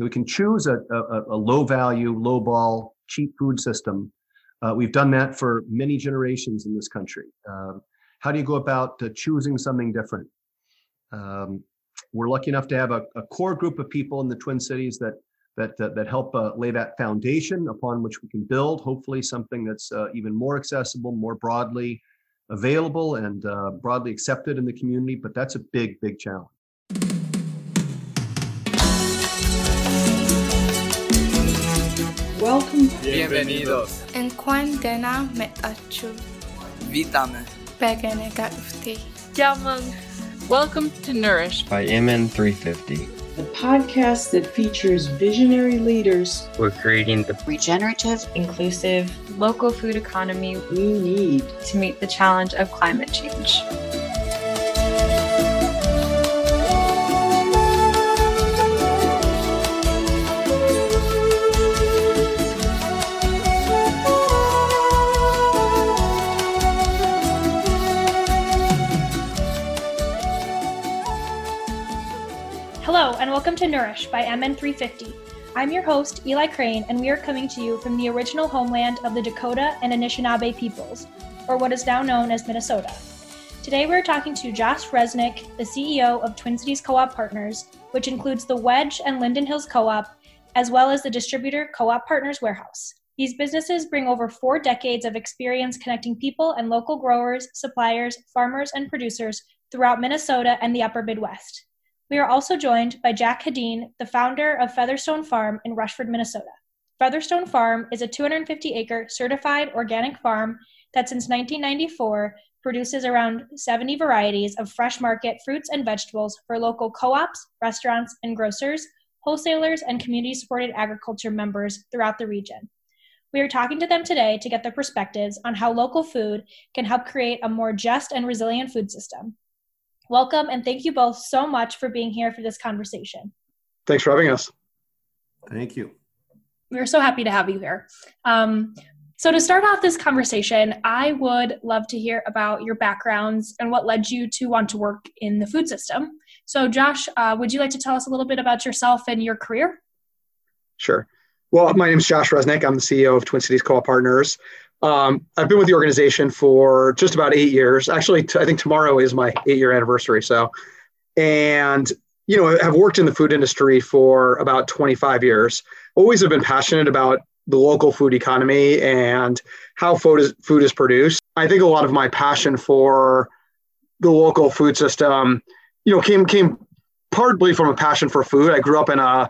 We can choose a, a, a low value, low ball, cheap food system. Uh, we've done that for many generations in this country. Um, how do you go about uh, choosing something different? Um, we're lucky enough to have a, a, core group of people in the Twin Cities that that that, that help uh, lay that foundation upon which we can build. Hopefully, something that's uh, even more accessible, more broadly available, and uh, broadly accepted in the community. But that's a big, big challenge. Welcome. Bienvenidos. En cuarentena met achu. Vítame. Begenegafti. Yamang. Welcome to Nourish by MN350. The podcast that features visionary leaders who are creating the regenerative, inclusive, local food economy we need to meet the challenge of climate change. And welcome to Nourish by MN350. I'm your host, Eli Crane, and we are coming to you from the original homeland of the Dakota and Anishinaabe peoples, or what is now known as Minnesota. Today we're talking to Josh Resnick, the CEO of Twin Cities Co op Partners, which includes the Wedge and Linden Hills Co op, as well as the distributor Co op Partners Warehouse. These businesses bring over four decades of experience connecting people and local growers, suppliers, farmers, and producers throughout Minnesota and the upper Midwest. We are also joined by Jack Hedin, the founder of Featherstone Farm in Rushford, Minnesota. Featherstone Farm is a 250 acre certified organic farm that since 1994 produces around 70 varieties of fresh market fruits and vegetables for local co ops, restaurants, and grocers, wholesalers, and community supported agriculture members throughout the region. We are talking to them today to get their perspectives on how local food can help create a more just and resilient food system. Welcome and thank you both so much for being here for this conversation. Thanks for having us. Thank you. We're so happy to have you here. Um, so, to start off this conversation, I would love to hear about your backgrounds and what led you to want to work in the food system. So, Josh, uh, would you like to tell us a little bit about yourself and your career? Sure. Well, my name is Josh Resnick. I'm the CEO of Twin Cities Co-op Partners. Um, I've been with the organization for just about eight years. Actually, t- I think tomorrow is my eight-year anniversary. So, and you know, I have worked in the food industry for about 25 years. Always have been passionate about the local food economy and how food is food is produced. I think a lot of my passion for the local food system, you know, came came partly from a passion for food. I grew up in a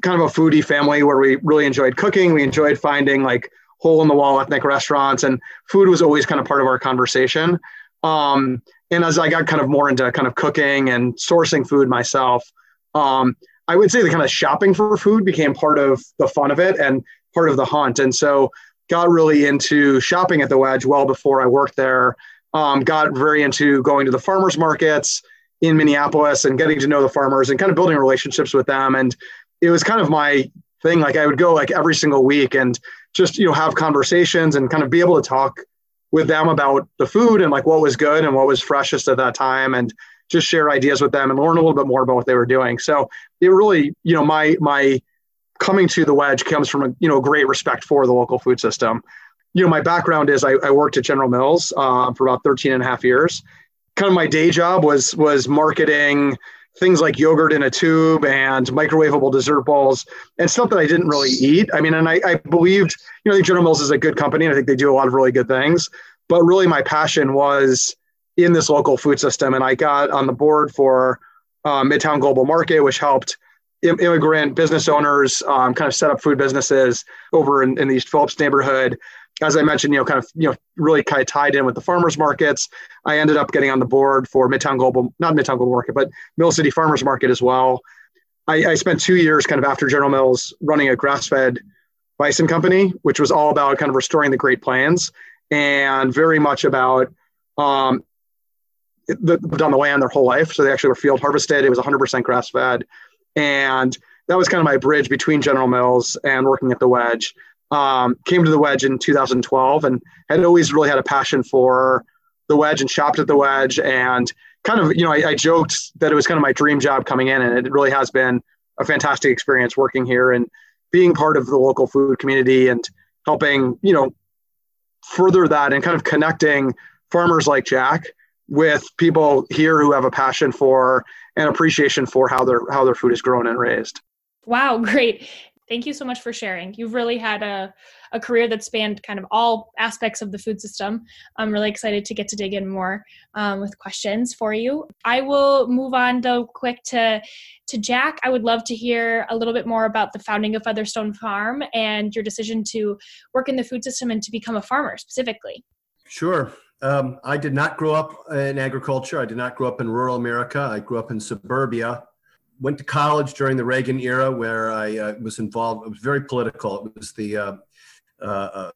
kind of a foodie family where we really enjoyed cooking. We enjoyed finding like hole in the wall ethnic restaurants, and food was always kind of part of our conversation. Um, and as I got kind of more into kind of cooking and sourcing food myself, um, I would say the kind of shopping for food became part of the fun of it and part of the hunt. And so got really into shopping at the Wedge well before I worked there. Um, got very into going to the farmers markets in Minneapolis and getting to know the farmers and kind of building relationships with them. And it was kind of my thing. Like I would go like every single week and just you know have conversations and kind of be able to talk with them about the food and like what was good and what was freshest at that time and just share ideas with them and learn a little bit more about what they were doing. So it really, you know, my my coming to the wedge comes from a you know great respect for the local food system. You know, my background is I, I worked at General Mills uh, for about 13 and a half years. Kind of my day job was was marketing things like yogurt in a tube and microwavable dessert balls and stuff that I didn't really eat. I mean, and I, I believed, you know, think General Mills is a good company. And I think they do a lot of really good things. But really, my passion was in this local food system. And I got on the board for uh, Midtown Global Market, which helped im- immigrant business owners um, kind of set up food businesses over in, in the East Phillips neighborhood as I mentioned, you know, kind of, you know, really kind of tied in with the farmers markets. I ended up getting on the board for Midtown Global, not Midtown Global Market, but Mill City Farmers Market as well. I, I spent two years kind of after General Mills running a grass-fed bison company, which was all about kind of restoring the Great Plains and very much about um, the, on the land their whole life. So they actually were field harvested. It was 100% grass-fed, and that was kind of my bridge between General Mills and working at the Wedge um, came to the wedge in 2012 and had always really had a passion for the wedge and shopped at the wedge and kind of you know I, I, joked that it was kind of my dream job coming in and it really has been a fantastic experience working here and being part of the local food community and helping, you know, further that and kind of connecting farmers like Jack with people here who have a passion for and appreciation for how their how their food is grown and raised. Wow, great. Thank you so much for sharing. You've really had a, a career that spanned kind of all aspects of the food system. I'm really excited to get to dig in more um, with questions for you. I will move on though quick to to Jack. I would love to hear a little bit more about the founding of Featherstone Farm and your decision to work in the food system and to become a farmer specifically. Sure. Um, I did not grow up in agriculture. I did not grow up in rural America. I grew up in suburbia went to college during the Reagan era where I uh, was involved. It was very political. It was the uh, uh,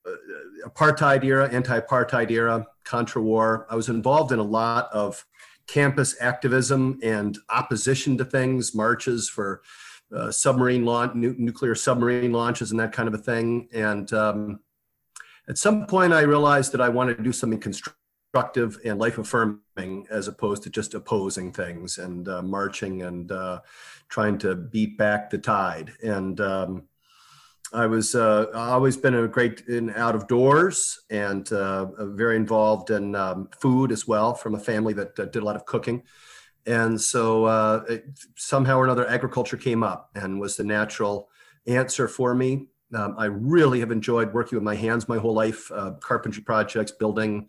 apartheid era, anti-apartheid era, Contra war. I was involved in a lot of campus activism and opposition to things, marches for uh, submarine launch, nu- nuclear submarine launches, and that kind of a thing. And um, at some point, I realized that I wanted to do something constructive constructive and life affirming as opposed to just opposing things and uh, marching and uh, trying to beat back the tide. And um, I was uh, always been a great in out of doors and uh, very involved in um, food as well from a family that did a lot of cooking. And so uh, it, somehow or another, agriculture came up and was the natural answer for me. Um, I really have enjoyed working with my hands my whole life, uh, carpentry projects, building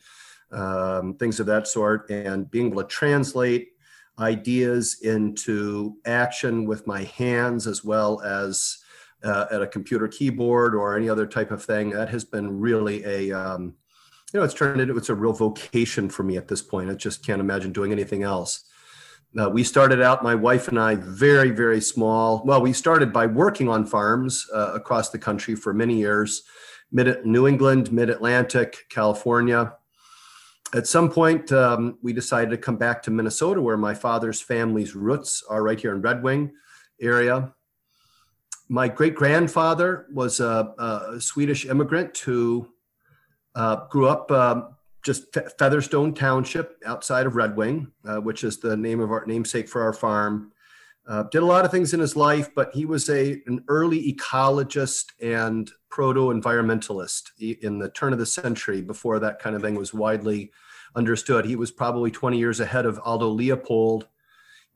um, things of that sort, and being able to translate ideas into action with my hands as well as uh, at a computer keyboard or any other type of thing. That has been really a, um, you know, it's turned into it's a real vocation for me at this point. I just can't imagine doing anything else. Uh, we started out, my wife and I, very, very small. Well, we started by working on farms uh, across the country for many years, mid New England, mid Atlantic, California at some point, um, we decided to come back to Minnesota, where my father's family's roots are right here in Red Wing area. My great grandfather was a, a, Swedish immigrant who uh, grew up uh, just Featherstone Township outside of Red Wing, uh, which is the name of our namesake for our farm. Uh, did a lot of things in his life, but he was a an early ecologist and proto-environmentalist in the turn of the century. Before that kind of thing was widely understood, he was probably 20 years ahead of Aldo Leopold.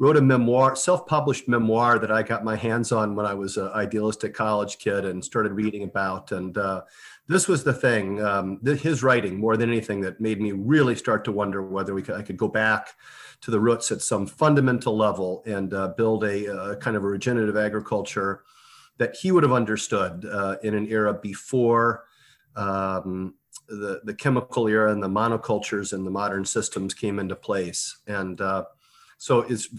Wrote a memoir, self-published memoir that I got my hands on when I was an idealistic college kid and started reading about. And uh, this was the thing, um, his writing more than anything that made me really start to wonder whether we could, I could go back to the roots at some fundamental level and uh, build a, a, kind of a regenerative agriculture that he would have understood uh, in an era before um, the, the chemical era and the monocultures and the modern systems came into place. And uh, so it's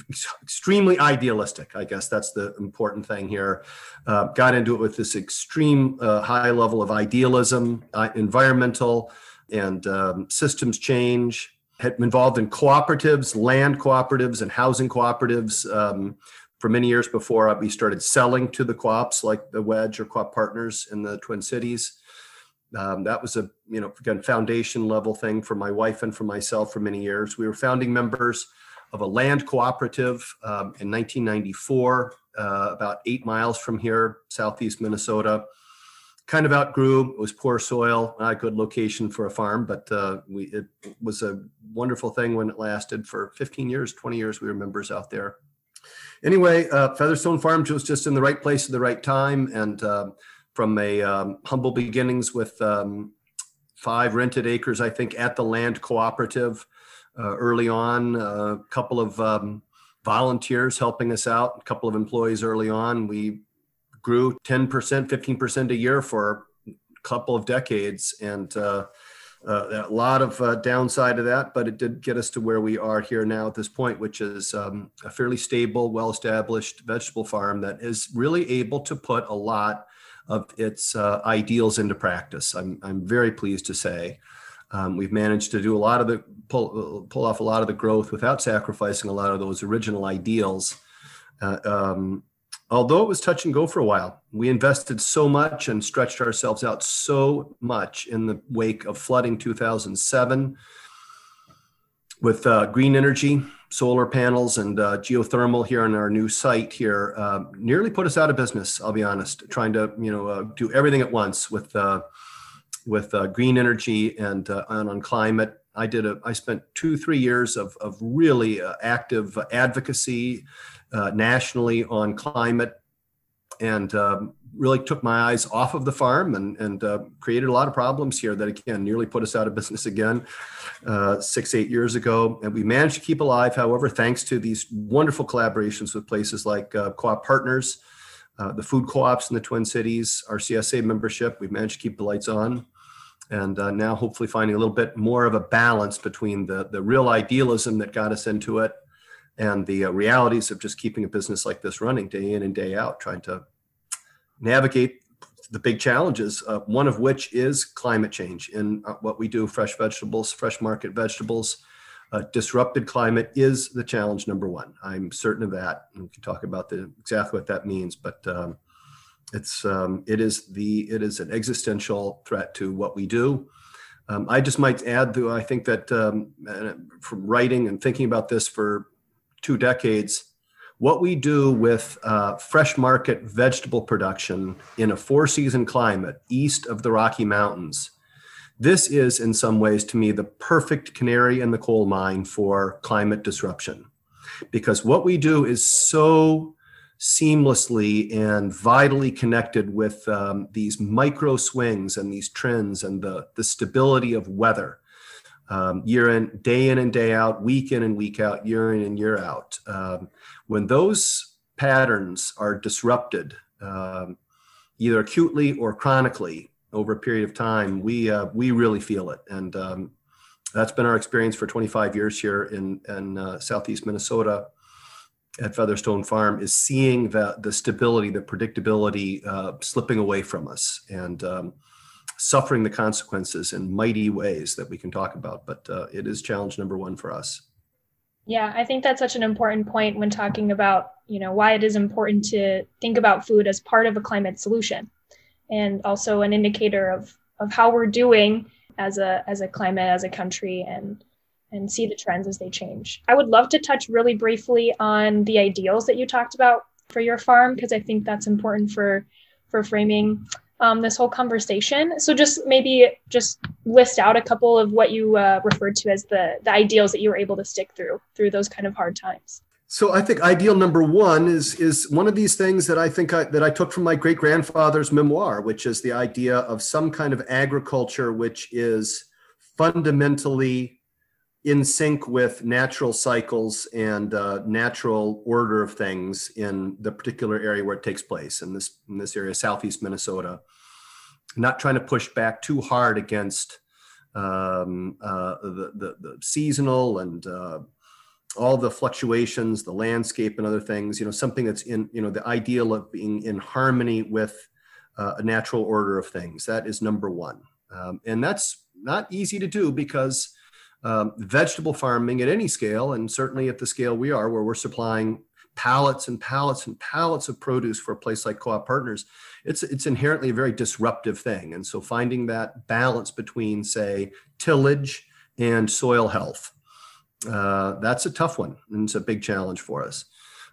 extremely idealistic. I guess that's the important thing here. Uh, got into it with this extreme uh, high level of idealism, uh, environmental and um, systems change, had been involved in cooperatives, land cooperatives, and housing cooperatives um, for many years before we started selling to the co-ops like the Wedge or Co-op Partners in the Twin Cities. Um, that was a you know again foundation level thing for my wife and for myself for many years. We were founding members of a land cooperative um, in 1994, uh, about eight miles from here, southeast Minnesota kind of outgrew. It was poor soil, not a good location for a farm, but uh, we it was a wonderful thing when it lasted for 15 years, 20 years. We were members out there. Anyway, uh, Featherstone Farms was just in the right place at the right time, and uh, from a um, humble beginnings with um, five rented acres, I think, at the land cooperative uh, early on. A couple of um, volunteers helping us out, a couple of employees early on. We grew 10%, 15% a year for a couple of decades. And uh, uh, a lot of uh, downside of that, but it did get us to where we are here now at this point, which is um, a fairly stable, well established vegetable farm that is really able to put a lot of its uh, ideals into practice. I'm, I'm very pleased to say. Um, we've managed to do a lot of the pull, pull off a lot of the growth without sacrificing a lot of those original ideals. Uh, um, although it was touch and go for a while, we invested so much and stretched ourselves out so much in the wake of flooding 2007 with uh, green energy solar panels and uh, geothermal here on our new site here uh, nearly put us out of business. I'll be honest, trying to you know uh, do everything at once with uh, with uh, green energy and, and on climate. I did a I spent two three years of of really active advocacy uh, nationally on climate and um, really took my eyes off of the farm and, and uh, created a lot of problems here that again nearly put us out of business again uh, six eight years ago. And we managed to keep alive however thanks to these wonderful collaborations with places like uh, co-op partners uh, the food co-ops in the twin cities our csa membership. We've managed to keep the lights on and uh, now hopefully finding a little bit more of a balance between the, the real idealism that got us into it and the uh, realities of just keeping a business like this running day in and day out trying to navigate the big challenges, uh, one of which is climate change. In uh, what we do, fresh vegetables, fresh market vegetables, uh, disrupted climate is the challenge number one. I'm certain of that. And we can talk about the, exactly what that means, but um, it's um, it is the it is an existential threat to what we do. Um, I just might add, though, I think that um, from writing and thinking about this for two decades, what we do with uh, fresh market vegetable production in a four season climate east of the Rocky Mountains, this is in some ways to me the perfect canary in the coal mine for climate disruption. Because what we do is so seamlessly and vitally connected with um, these micro swings and these trends and the, the stability of weather. Um, year in, day in and day out, week in and week out, year in and year out. Um, when those patterns are disrupted, um, either acutely or chronically over a period of time, we uh, we really feel it, and um, that's been our experience for 25 years here in in uh, southeast Minnesota at Featherstone Farm is seeing the the stability, the predictability uh, slipping away from us, and um, suffering the consequences in mighty ways that we can talk about. But uh, it is challenge number one for us. Yeah, I think that's such an important point when talking about, you know, why it is important to think about food as part of a climate solution and also an indicator of of how we're doing as a as a climate as a country and and see the trends as they change. I would love to touch really briefly on the ideals that you talked about for your farm because I think that's important for for framing um, this whole conversation. So just maybe just list out a couple of what you uh, referred to as the the ideals that you were able to stick through through those kind of hard times. So I think ideal number one is is one of these things that I think I, that I took from my great grandfather's memoir, which is the idea of some kind of agriculture which is fundamentally in sync with natural cycles and uh, natural order of things in the particular area where it takes place in this in this area southeast minnesota not trying to push back too hard against um, uh, the, the, the, seasonal and uh, all the fluctuations the landscape and other things you know something that's in you know the ideal of being in harmony with uh, a natural order of things. That is number one. Um, and that's not easy to do because um, vegetable farming at any scale, and certainly at the scale we are, where we're supplying pallets and pallets and pallets of produce for a place like Co-op Partners, it's it's inherently a very disruptive thing. And so finding that balance between, say, tillage and soil health, uh, that's a tough one, and it's a big challenge for us.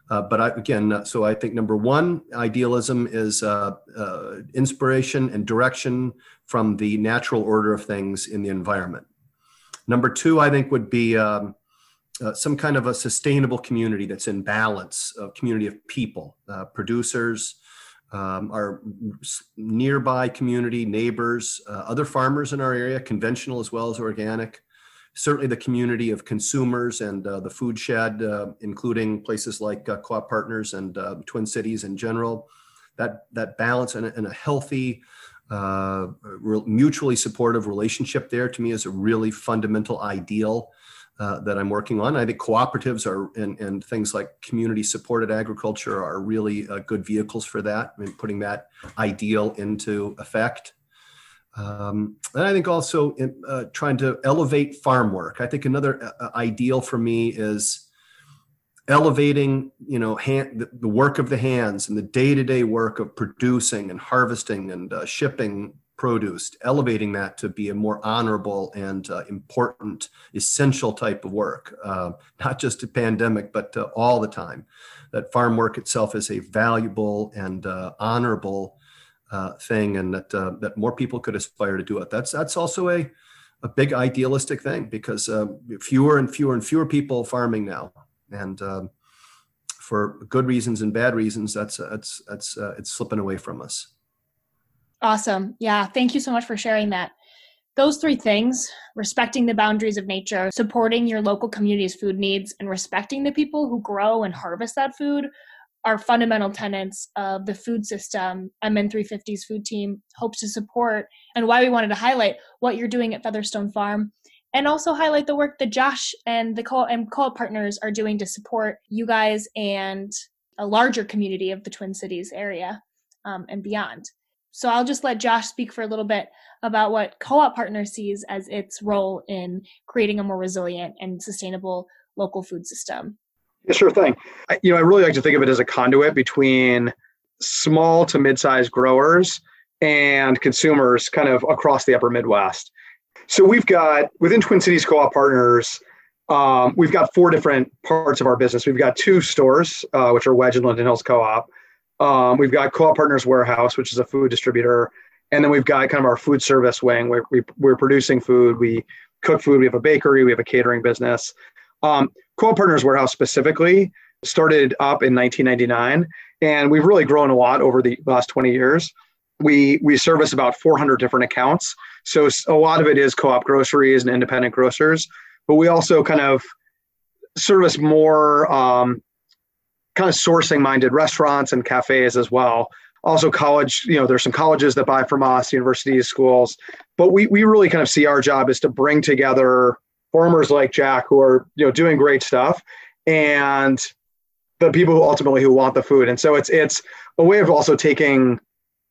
Uh, but I, again, uh, so I think number one, idealism is uh, uh, inspiration and direction from the natural order of things in the environment. Number two, I think, would be um, uh, some kind of a sustainable community that's in balance, a community of people, uh, producers, um, our nearby community, neighbors, uh, other farmers in our area, conventional as well as organic. Certainly, the community of consumers and uh, the food shed, uh, including places like uh, Co-op Partners and Twin Cities in general. That that balance and, and a healthy uh, mutually supportive relationship there to me is a really fundamental ideal uh, that I'm working on. I think cooperatives are and, and things like community supported agriculture are really uh, good vehicles for that and putting that ideal into effect. Um, and I think also in, uh, trying to elevate farm work. I think another uh, uh, ideal for me is elevating you know hand, the, work of the hands and the day-to-day work of producing and harvesting and uh, shipping produce, elevating that to be a more honorable and uh, important, essential type of work, uh, not just a pandemic, but uh, all the time. That farm work itself is a valuable and uh, honorable uh, thing, and that uh, that more people could aspire to do it. That's that's also a a big idealistic thing because fewer and fewer and fewer people farming now, and um, for good reasons and bad reasons, that's that's that's it's slipping away from us. Awesome. Yeah. Thank you so much for sharing that. Those three things respecting the boundaries of nature, supporting your local community's food needs, and respecting the people who grow and harvest that food are fundamental tenets of the food system MN350's food team hopes to support, and why we wanted to highlight what you're doing at Featherstone Farm. And also highlight the work that Josh and the co and co-op partners are doing to support you guys and a larger community of the Twin Cities area um, and beyond. So I'll just let Josh speak for a little bit about what Co-op Partner sees as its role in creating a more resilient and sustainable local food system. Yeah, sure thing. I, you know, I really like to think of it as a conduit between small to mid-sized growers and consumers kind of across the upper Midwest. So we've got within Twin Cities Co-op Partners, um, we've got four different parts of our business. We've got two stores, uh, which are Wedge and Linden Hills Co-op. Um, we've got Co-op Partners Warehouse, which is a food distributor, and then we've got kind of our food service wing where we, we're producing food. We cook food. We have a bakery. We have a catering business. Um, Co-op Partners Warehouse specifically started up in 1999, and we've really grown a lot over the last 20 years. We we service about 400 different accounts, so a lot of it is co-op groceries and independent grocers, but we also kind of service more um, kind of sourcing minded restaurants and cafes as well. Also, college, you know, there's some colleges that buy from us, universities, schools, but we, we really kind of see our job is to bring together farmers like Jack who are, you know, doing great stuff and the people who ultimately who want the food. And so it's, it's a way of also taking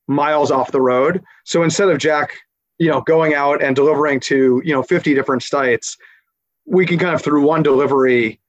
miles off the road. So instead of Jack, you know, going out and delivering to, you know, 50 different sites, we can kind of through one delivery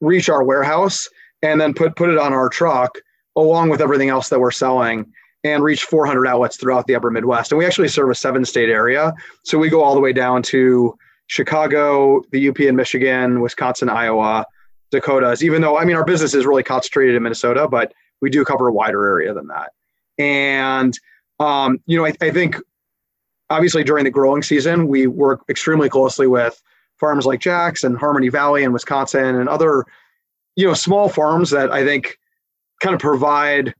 reach our warehouse and then put put it on our truck along with everything else that we're selling and reach 400 outlets throughout the upper midwest. And we actually serve a seven state area. So we go all the way down to chicago the up in michigan wisconsin iowa dakotas even though i mean our business is really concentrated in minnesota but we do cover a wider area than that. And um, you know I, I think obviously during the growing season we work extremely closely with farms like jack's and harmony valley in wisconsin and other you know, small farms that I think kind of provide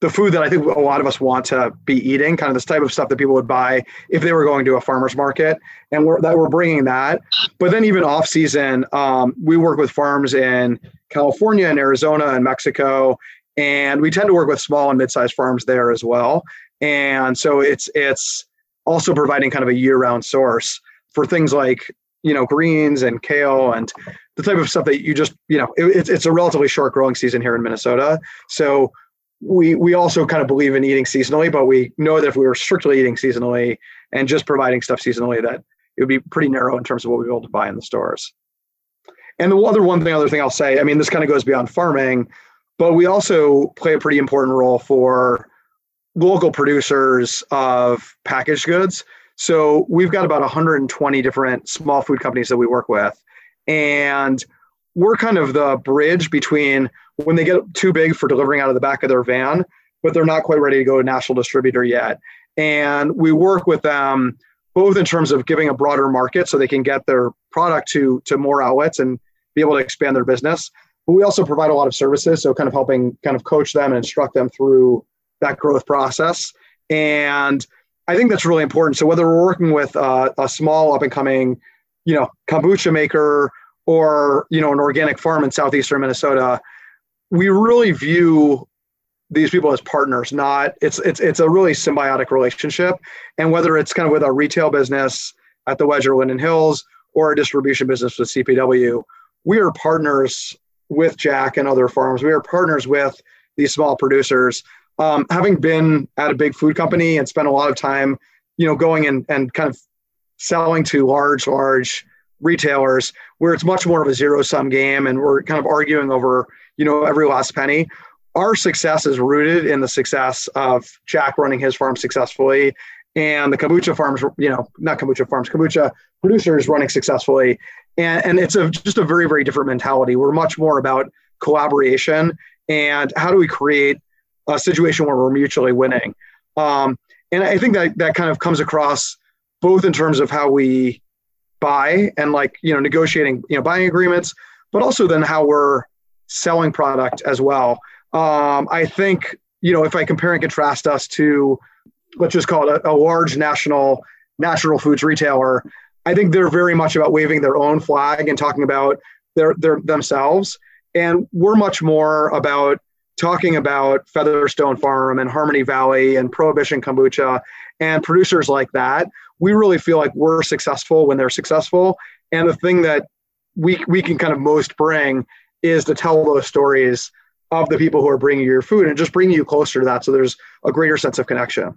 the food that I think a lot of us want to be eating, kind of this type of stuff that people would buy if they were going to a farmer's market, and we're that we're bringing that. But then even off season, um, we work with farms in California and Arizona and Mexico, and we tend to work with small and mid-sized farms there as well. And so it's it's also providing kind of a year-round source for things like you know greens and kale and the type of stuff that you just you know it, it's it's a relatively short growing season here in Minnesota, so we we also kind of believe in eating seasonally, but we know that if we were strictly eating seasonally and just providing stuff seasonally, that it would be pretty narrow in terms of what we'd be able to buy in the stores. And the other one thing, other thing I'll say, I mean, this kind of goes beyond farming, but we also play a pretty important role for local producers of packaged goods. So we've got about 120 different small food companies that we work with. And we're kind of the bridge between when they get too big for delivering out of the back of their van, but they're not quite ready to go to national distributor yet. And we work with them both in terms of giving a broader market so they can get their product to, to more outlets and be able to expand their business. But we also provide a lot of services, so kind of helping kind of coach them and instruct them through that growth process. And I think that's really important. So whether we're working with uh, a small up and coming, you know, kombucha maker or you know an organic farm in southeastern Minnesota, we really view these people as partners. Not it's it's it's a really symbiotic relationship. And whether it's kind of with our retail business at the Wedge or Linden Hills or a distribution business with CPW, we are partners with Jack and other farms. We are partners with these small producers um, having been at a big food company and spent a lot of time, you know, going and, and kind of selling to large, large retailers where it's much more of a zero sum game and we're kind of arguing over, you know, every last penny. Our success is rooted in the success of Jack running his farm successfully and the kombucha farms, you know, not kombucha farms, kombucha producers running successfully. And, and it's a, just a very, very different mentality. We're much more about collaboration and how do we create a situation where we're mutually winning. Um, and I think that that kind of comes across both in terms of how we buy and like, you know, negotiating, you know, buying agreements, but also then how we're selling product as well. Um, I think, you know, if I compare and contrast us to, let's just call it a, a large national natural foods retailer, I think they're very much about waving their own flag and talking about their, their themselves. And we're much more about talking about Featherstone Farm and Harmony Valley and Prohibition Kombucha and producers like that. We really feel like we're successful when they're successful. And the thing that we, we can kind of most bring is to tell those stories of the people who are bringing your food and just bringing you closer to that so there's a greater sense of connection.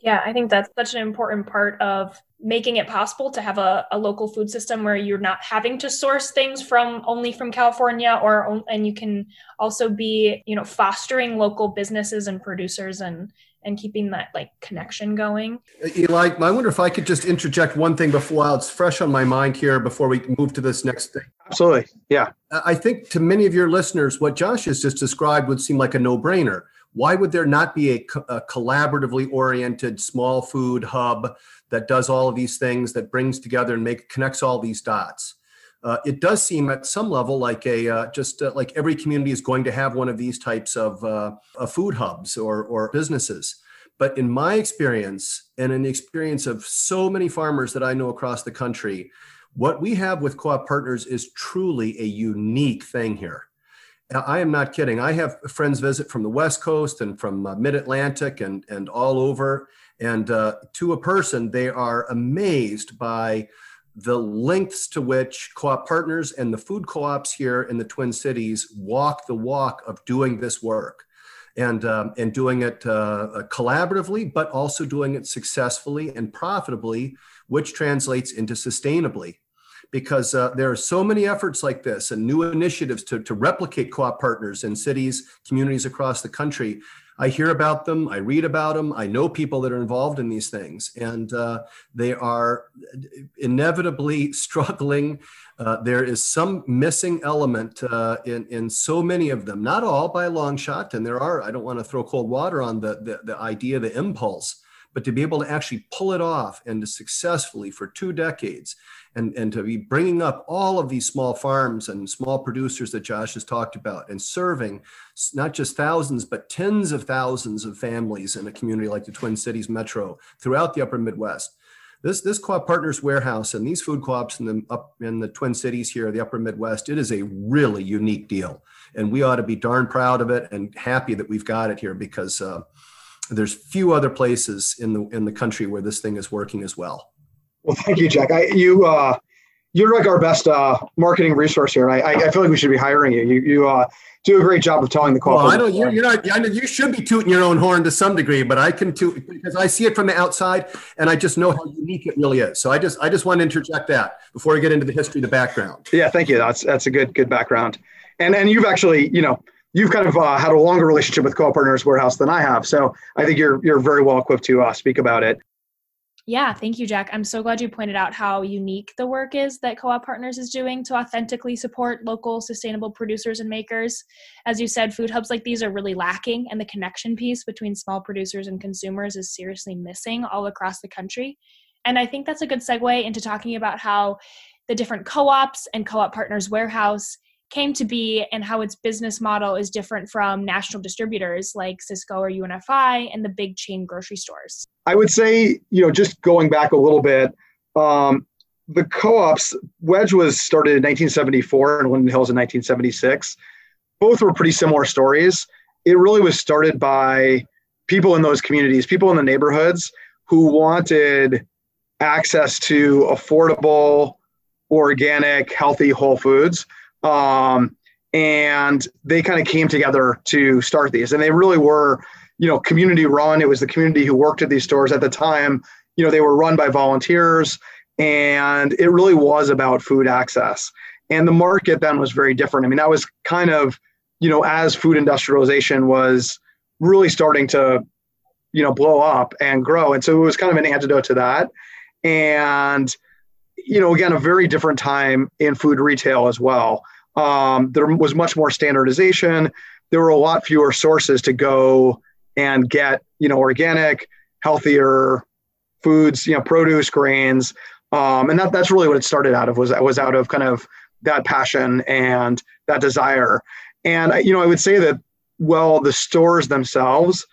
Yeah, I think that's such an important part of making it possible to have a, a local food system where you're not having to source things from only from California or and you can also be, you know, fostering local businesses and producers and and keeping that like connection going. Uh, Eli, I wonder if I could just interject one thing before it's fresh on my mind here before we move to this next thing. Absolutely. Yeah. Uh, I think to many of your listeners, what Josh has just described would seem like a no brainer. Why would there not be a, a, collaboratively oriented small food hub that does all of these things, that brings together and make connects all these dots? Uh, it does seem at some level like a uh, just uh, like every community is going to have one of these types of, uh, of food hubs or, or businesses. But in my experience, and in the experience of so many farmers that I know across the country, what we have with co-op partners is truly a unique thing here. I am not kidding. I have friends visit from the West Coast and from uh, Mid Atlantic and, and all over. And uh, to a person, they are amazed by the lengths to which co op partners and the food co ops here in the Twin Cities walk the walk of doing this work. And, um, and doing it uh, collaboratively, but also doing it successfully and profitably, which translates into sustainably because uh, there are so many efforts like this and new initiatives to, to replicate co-op partners in cities, communities across the country. I hear about them, I read about them, I know people that are involved in these things, and uh, they are inevitably struggling. Uh, there is some missing element uh, in, in so many of them, not all by a long shot, and there are, I don't want to throw cold water on the, the, the idea, the impulse, but to be able to actually pull it off and to successfully for two decades and, and to be bringing up all of these small farms and small producers that Josh has talked about and serving not just thousands, but tens of thousands of families in a community like the Twin Cities Metro throughout the upper Midwest. This, this co-op partners warehouse and these food co-ops in the up in the Twin Cities here, the upper Midwest, it is a really unique deal. And we ought to be darn proud of it and happy that we've got it here because uh, there's few other places in the in the country where this thing is working as well. Well, thank you, Jack. I, you, uh, you're like our best uh, marketing resource here. and I, I feel like we should be hiring you. You, you uh, do a great job of telling the call. Well, I know you're, you're not. I know you should be tooting your own horn to some degree, but I can toot because I see it from the outside, and I just know how unique it really is. So I just, I just want to interject that before we get into the history, the background. Yeah, thank you. That's that's a good, good background. And and you've actually, you know, you've kind of uh, had a longer relationship with Co-op Partners Warehouse than I have. So I think you're you're very well equipped to uh, speak about it. Yeah, thank you, Jack. I'm so glad you pointed out how unique the work is that Co op Partners is doing to authentically support local sustainable producers and makers. As you said, food hubs like these are really lacking, and the connection piece between small producers and consumers is seriously missing all across the country. And I think that's a good segue into talking about how the different co ops and Co op Partners Warehouse came to be and how its business model is different from national distributors like Sysco or UNFI and the big chain grocery stores? I would say, you know, just going back a little bit, um, the co-ops, Wedge was started in 1974 and Linden Hills in 1976. Both were pretty similar stories. It really was started by people in those communities, people in the neighborhoods who wanted access to affordable, organic, healthy whole foods um, and they kind of came together to start these. And they really were, you know, community run. It was the community who worked at these stores at the time. You know, they were run by volunteers, and it really was about food access. And the market then was very different. I mean, that was kind of, you know, as food industrialization was really starting to, you know blow up and grow and so it was kind of an antidote to that and you know again a very different time in food retail as well um, there was much more standardization. There were a lot fewer sources to go and get you know organic healthier foods you know produce grains. Um, and that, that's really what it started out of was was out of kind of that passion and that desire. And you know i would say that well the stores themselves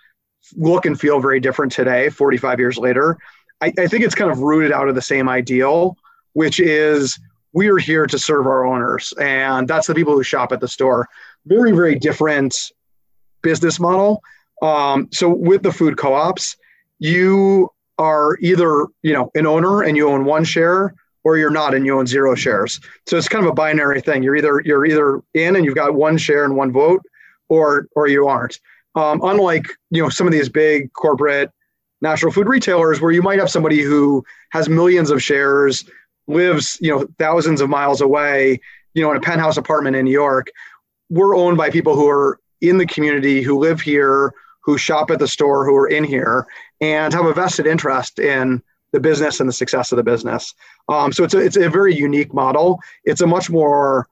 look and feel very different today 45 years later. I, I think it's kind of rooted out of the same ideal which is we are here to serve our owners and that's the people who shop at the store. Very very different business model. Um, so with the food co-ops you are either you know an owner and you own one share or you're not and you own zero shares. So it's kind of a binary thing. You're either you're either in and you've got one share and one vote or or you aren't. Um, unlike you know some of these big corporate national food retailers where you might have somebody who has millions of shares lives you know thousands of miles away you know in a penthouse apartment in new york. We're owned by people who are in the community who live here who shop at the store who are in here and have a vested interest in the business and the success of the business. Um, so it's a, it's a very unique model. It's a much more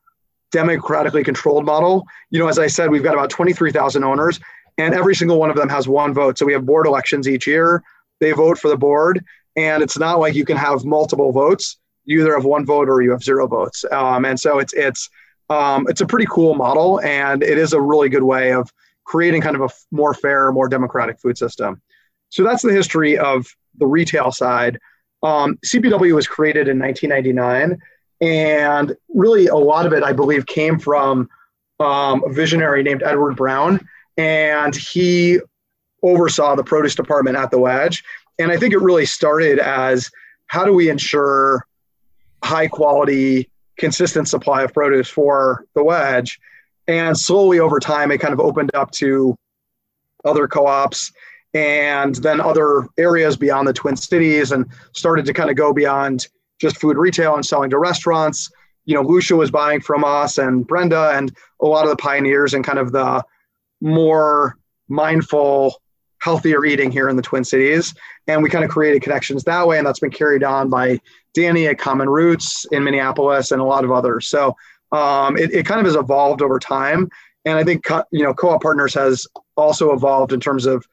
democratically controlled model. You know as i said we've got about 23000 owners and every single one of them has one vote. So we have board elections each year. They vote for the board and it's not like you can have multiple votes you either have one vote or you have zero votes. Um, and so it's it's um, it's a pretty cool model, and it is a really good way of creating kind of a more fair, more democratic food system. So that's the history of the retail side. Um, CPW was created in 1999, and really a lot of it, I believe, came from um, a visionary named Edward Brown, and he oversaw the produce department at the Wedge. And I think it really started as how do we ensure high quality, consistent supply of produce for the wedge. And slowly over time, it kind of opened up to other co ops and then other areas beyond the Twin Cities and started to kind of go beyond just food retail and selling to restaurants. You know, Lucia was buying from us and Brenda and a lot of the pioneers and kind of the more mindful, healthier eating here in the Twin Cities. And we kind of created connections that way. And that's been carried on by Danny at Common Roots in Minneapolis and a lot of others. So um, it, it kind of has evolved over time. And I think, you know, Co-op Partners has also evolved in terms of,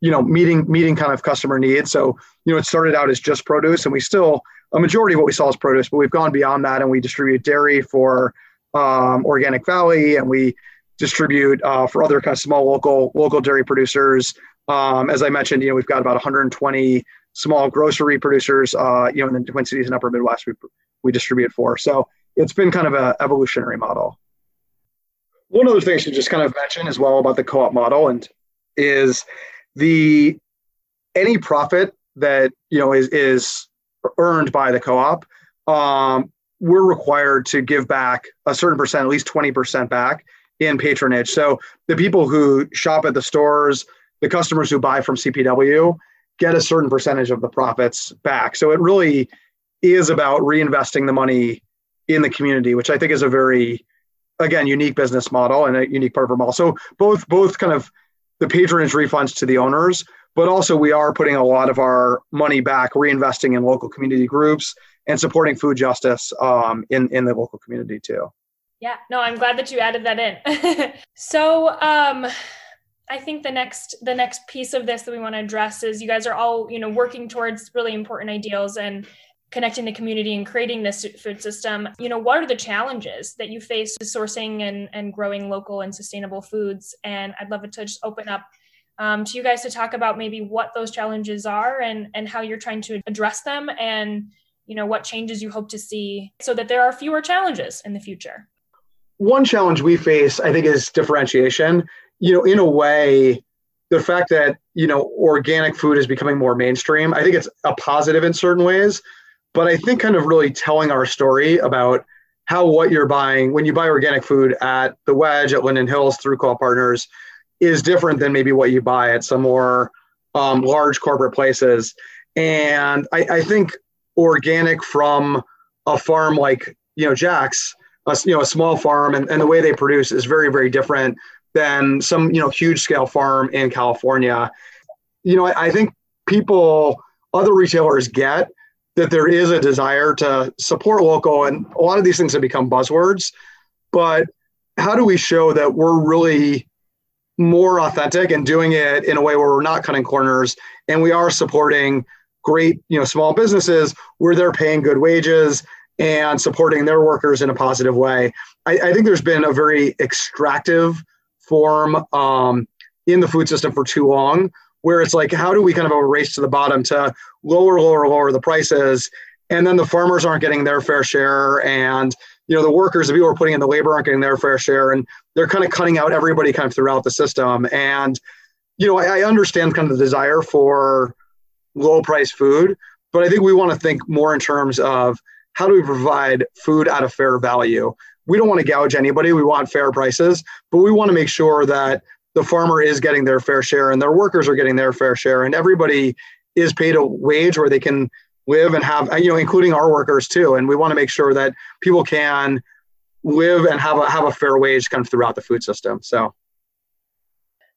you know, meeting, meeting kind of customer needs. So, you know, it started out as just produce and we still, a majority of what we sell is produce, but we've gone beyond that and we distribute dairy for um, Organic Valley and we distribute uh, for other kind of small local, local dairy producers. Um, as I mentioned, you know, we've got about 120 small grocery producers, uh, you know, in the Twin Cities and Upper Midwest, we, we distribute for. So it's been kind of an evolutionary model. One other thing I should just kind of mention as well about the co-op model and is the any profit that you know is is earned by the co-op, um, we're required to give back a certain percent, at least twenty percent back in patronage. So the people who shop at the stores, the customers who buy from CPW, get a certain percentage of the profits back. So it really is about reinvesting the money in the community, which I think is a very, again, unique business model and a unique part of our model. So both both kind of the patronage refunds to the owners, but also we are putting a lot of our money back, reinvesting in local community groups and supporting food justice um, in in the local community too. Yeah, no, I'm glad that you added that in. so, um, I think the next the next piece of this that we want to address is you guys are all you know working towards really important ideals and connecting the community and creating this food system. You know, what are the challenges that you face sourcing and and growing local and sustainable foods? And I'd love it to just open up um, to you guys to talk about maybe what those challenges are and and how you're trying to address them and you know what changes you hope to see so that there are fewer challenges in the future one challenge we face i think is differentiation you know, in a way, the fact that you know organic food is becoming more mainstream, I think it's a positive in certain ways. But I think kind of really telling our story about how what you're buying when you buy organic food at the Wedge at Linden Hills through Co-op Partners is different than maybe what you buy at some more um, large corporate places. And I, I, think organic from a farm like you know Jack's, a, you know a small farm, and, and the way they produce is very very different than some you know huge scale farm in California. you know, I, I think people, other retailers get that there is a desire to support local, and a lot of these things have become buzzwords. But how do we show that we're really more authentic and doing it in a way where we're not cutting corners and we are supporting great, you know, small businesses where they're paying good wages and supporting their workers in a positive way. I, I think there's been a very extractive form um, in the food system for too long, where it's like, how do we kind of a race to the bottom to lower, lower, lower the prices? And then the farmers aren't getting their fair share. And, you know, the workers, the people who are putting in the labor aren't getting their fair share. And they're kind of cutting out everybody kind of throughout the system. And, you know, I, I understand kind of the desire for low price food, but I think we want to think more in terms of how do we provide food at a fair value? We don't want to gouge anybody. We want fair prices, but we want to make sure that the farmer is getting their fair share and their workers are getting their fair share and everybody is paid a wage where they can live and have you know including our workers too and we want to make sure that people can live and have a have a fair wage kind of throughout the food system so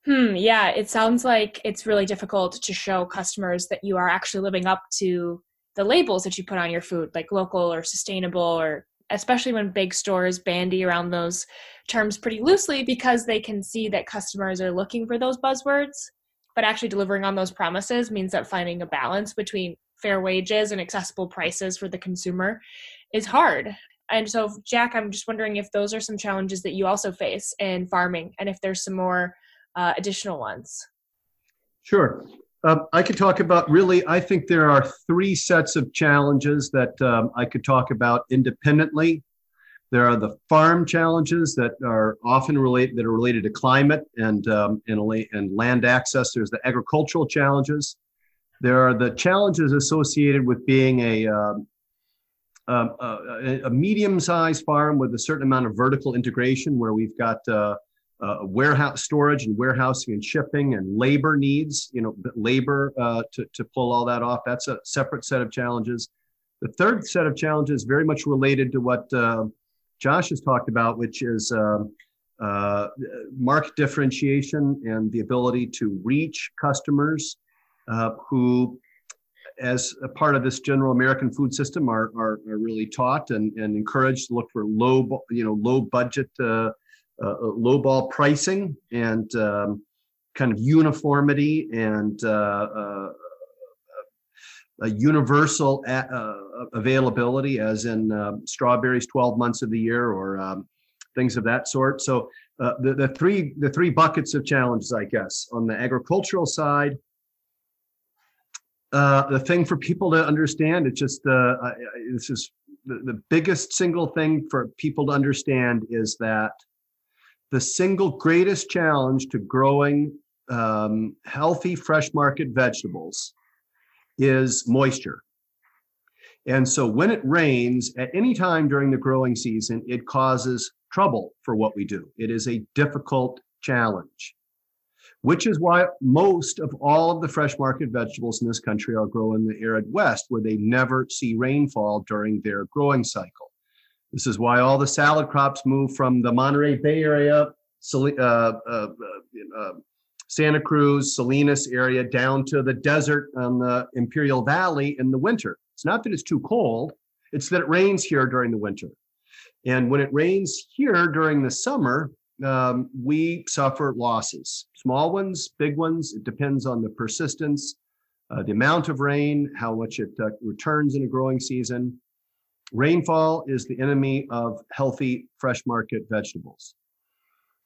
Hmm, yeah, it sounds like it's really difficult to show customers that you are actually living up to the labels that you put on your food, like local or sustainable, or especially when big stores bandy around those terms pretty loosely because they can see that customers are looking for those buzzwords. But actually delivering on those promises means that finding a balance between fair wages and accessible prices for the consumer is hard. And so, Jack, I'm just wondering if those are some challenges that you also face in farming and if there's some more uh, additional ones. Sure. Uh, I could talk about really, I think there are three sets of challenges that um, I could talk about independently. There are the farm challenges that are often related that are related to climate and um, and, and land access. There's the agricultural challenges. There are the challenges associated with being a um, um a, a medium-sized farm with a certain amount of vertical integration, where we've got uh, uh, warehouse storage and warehousing and shipping and labor needs, you know, labor uh, to, to pull all that off. That's a separate set of challenges. The third set of challenges very much related to what uh, Josh has talked about, which is um, uh, market differentiation and the ability to reach customers uh, who, as a part of this general American food system, are, are, are really taught and, and encouraged to look for low, you know, low budget uh, uh, lowball pricing and um, kind of uniformity and uh, uh, a universal a, uh, availability, as in uh, strawberries 12 months of the year or um, things of that sort. So uh, the, the three the three buckets of challenges, I guess, on the agricultural side. the thing for people to understand, it's just I, this is the, the biggest single thing for people to understand is that the single greatest challenge to growing um, healthy fresh market vegetables is moisture. And so when it rains at any time during the growing season, it causes trouble for what we do. It is a difficult challenge, which is why most of all of the fresh market vegetables in this country are grown in the arid West, where they never see rainfall during their growing cycle. This is why all the salad crops move from the Monterey Bay area, uh, uh, uh, Santa Cruz, Salinas area down to the desert on the Imperial Valley in the winter. It's not that it's too cold, it's that it rains here during the winter. And when it rains here during the summer, um, we suffer losses small ones, big ones. It depends on the persistence, uh, the amount of rain, how much it uh, returns in a growing season. Rainfall is the enemy of healthy fresh market vegetables.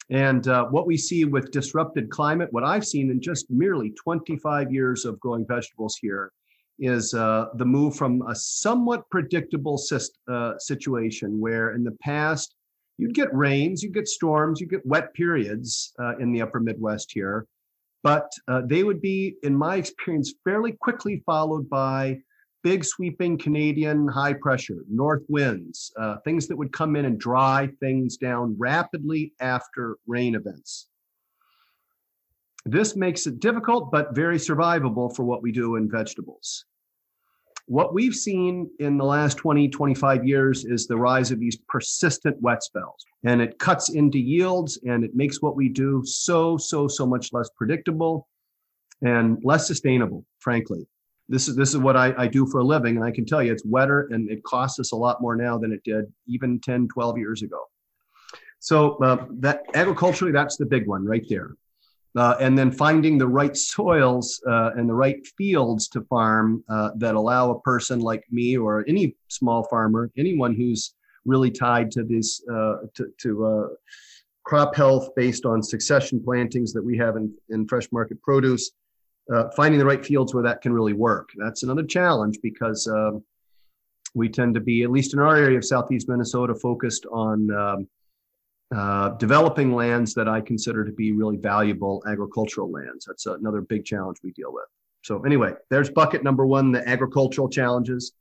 And uh, what we see with disrupted climate, what I've seen in just merely 25 years of growing vegetables here, is uh, the move from a somewhat predictable uh, situation where in the past you'd get rains, you'd get storms, you'd get wet periods uh, in the upper Midwest here, but uh, they would be, in my experience, fairly quickly followed by big sweeping Canadian high pressure, north winds, uh, things that would come in and dry things down rapidly after rain events. This makes it difficult, but very survivable for what we do in vegetables. What we've seen in the last 20, 25 years is the rise of these persistent wet spells. And it cuts into yields and it makes what we do so, so, so much less predictable and less sustainable, frankly. This is this is what I, I do for a living, and I can tell you it's wetter and it costs us a lot more now than it did even 10, 12 years ago. So uh, that agriculturally, that's the big one right there. Uh, and then finding the right soils uh, and the right fields to farm uh, that allow a person like me or any small farmer, anyone who's really tied to this uh, to, to uh, crop health based on succession plantings that we have in, in fresh market produce, uh, finding the right fields where that can really work. That's another challenge because um, we tend to be, at least in our area of southeast Minnesota, focused on um, uh, developing lands that I consider to be really valuable agricultural lands. That's another big challenge we deal with. So anyway, there's bucket number one, the agricultural challenges.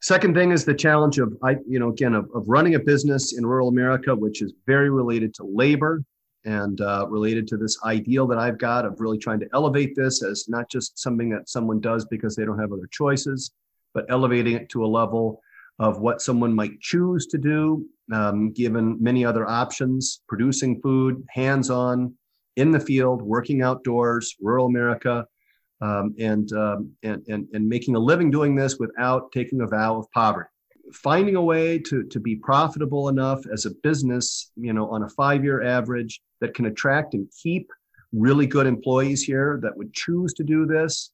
Second thing is the challenge of, I, you know, again, of, of running a business in rural America, which is very related to labor and uh, related to this ideal that I've got of really trying to elevate this as not just something that someone does because they don't have other choices, but elevating it to a level of what someone might choose to do, um, given many other options, producing food, hands on, in the field, working outdoors, rural America, um, and, um, and, and, and making a living doing this without taking a vow of poverty. Finding a way to, to be profitable enough as a business, you know, on a five year average that can attract and keep really good employees here that would choose to do this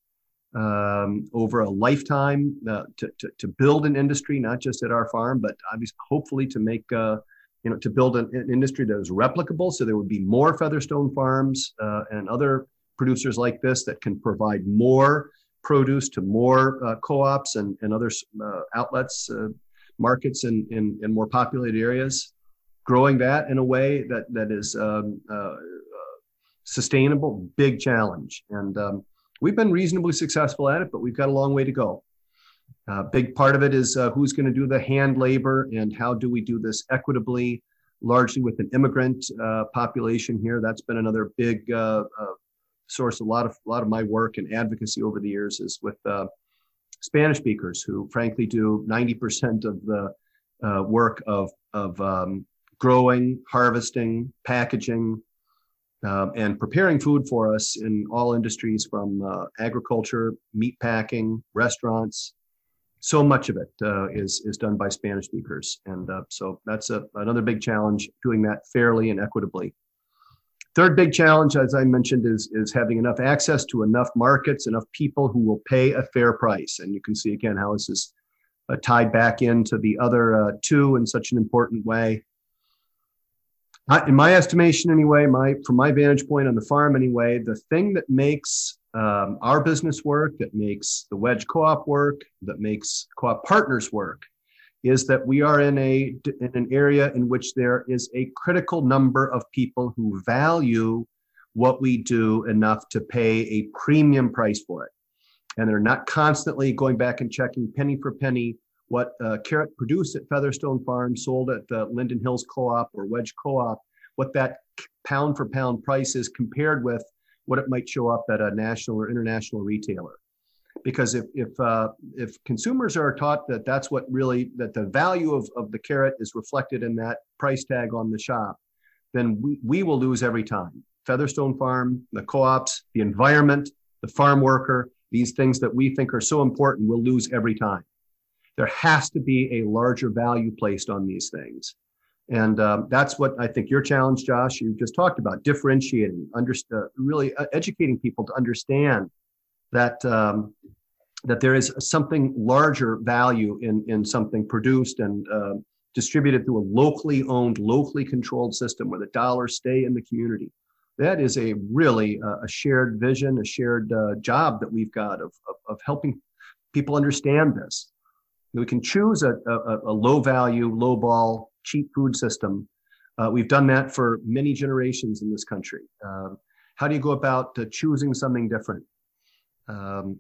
um, over a lifetime uh, to, to, to, build an industry, not just at our farm, but obviously, hopefully, to make uh, you know to build an, an, industry that is replicable. So there would be more Featherstone farms uh, and other producers like this that can provide more produce to more uh, co-ops and, and other uh, outlets, uh, markets in, in, in more populated areas. Growing that in a way that that is um, sustainable, big challenge, and um, we've been reasonably successful at it, but we've got a long way to go. A uh, big part of it is uh, who's going to do the hand labor and how do we do this equitably, largely with an immigrant uh, population here. That's been another big uh, uh, source. A lot of a lot of my work and advocacy over the years is with uh, Spanish speakers who, frankly, do 90% of the work of of um, growing, harvesting, packaging, um, and preparing food for us in all industries from uh, agriculture, meat packing, restaurants. So much of it uh, is is done by Spanish speakers, and uh, so that's a, another big challenge doing that fairly and equitably. Third big challenge, as I mentioned, is is having enough access to enough markets, enough people who will pay a fair price, and you can see again how this is uh, tied back into the other uh, two in such an important way. In my estimation anyway my from my vantage point on the farm anyway the thing that makes um, our business work that makes the wedge co-op work that makes co-op partners work is that we are in a in an area in which there is a critical number of people who value what we do enough to pay a premium price for it and they're not constantly going back and checking penny for penny what uh, carrot produced at Featherstone Farm, sold at uh, Linden Hills Co-op or Wedge Co-op, what that pound for pound price is compared with what it might show up at a national or international retailer. Because if if uh, if consumers are taught that that's what really that the value of, of the carrot is reflected in that price tag on the shop, then we, we will lose every time. Featherstone Farm, the co-ops, the environment, the farm worker, these things that we think are so important will lose every time there has to be a larger value placed on these things. And um, that's what I think your challenge, Josh, you just talked about differentiating, under, uh, really uh, educating people to understand that um, that there is something larger value in in something produced and uh, distributed through a locally owned, locally controlled system where the dollars stay in the community. That is a really uh, a shared vision, a shared uh, job that we've got of, of, of helping people understand this. We can choose a, a, a low value, low ball, cheap food system. Uh, we've done that for many generations in this country. Um, how do you go about uh, choosing something different? Um,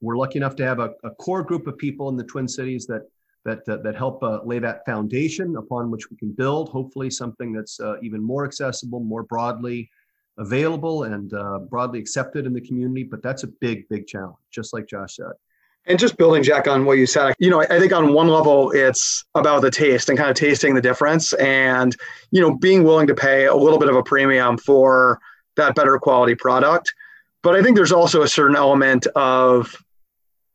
we're lucky enough to have a, a, core group of people in the Twin Cities that that that, that help uh, lay that foundation upon which we can build. Hopefully, something that's uh, even more accessible, more broadly available, and uh, broadly accepted in the community. But that's a big, big challenge, just like Josh said. And just building, Jack, on what you said, you know, I think on one level, it's about the taste and kind of tasting the difference and, you know, being willing to pay a little bit of a premium for that better quality product. But I think there's also a certain element of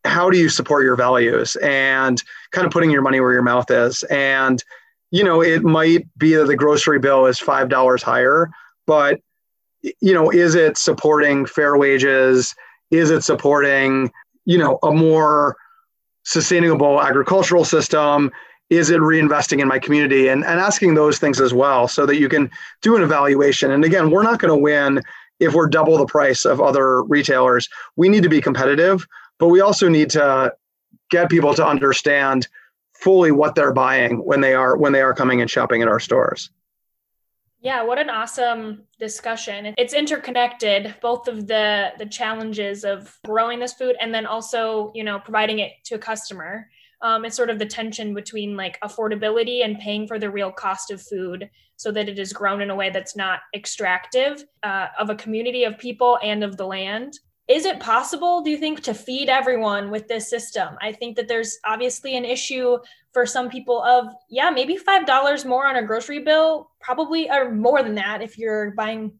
how do you support your values and kind of putting your money where your mouth is. And, you know, it might be that the grocery bill is $5 higher, but, you know, is it supporting fair wages? Is it supporting, you know, a more sustainable agricultural system? Is it reinvesting in my community? And, and asking those things as well so that you can do an evaluation. And again, we're not going to win if we're double the price of other retailers. We need to be competitive, but we also need to get people to understand fully what they're buying when they are when they are coming and shopping at our stores. Yeah, what an awesome discussion. It's interconnected, both of the the challenges of growing this food and then also, you know, providing it to a customer. Um, it's sort of the tension between like affordability and paying for the real cost of food so that it is grown in a way that's not extractive uh, of a community of people and of the land. Is it possible do you think to feed everyone with this system? I think that there's obviously an issue for some people of yeah maybe five dollars more on a grocery bill probably or more than that if you're buying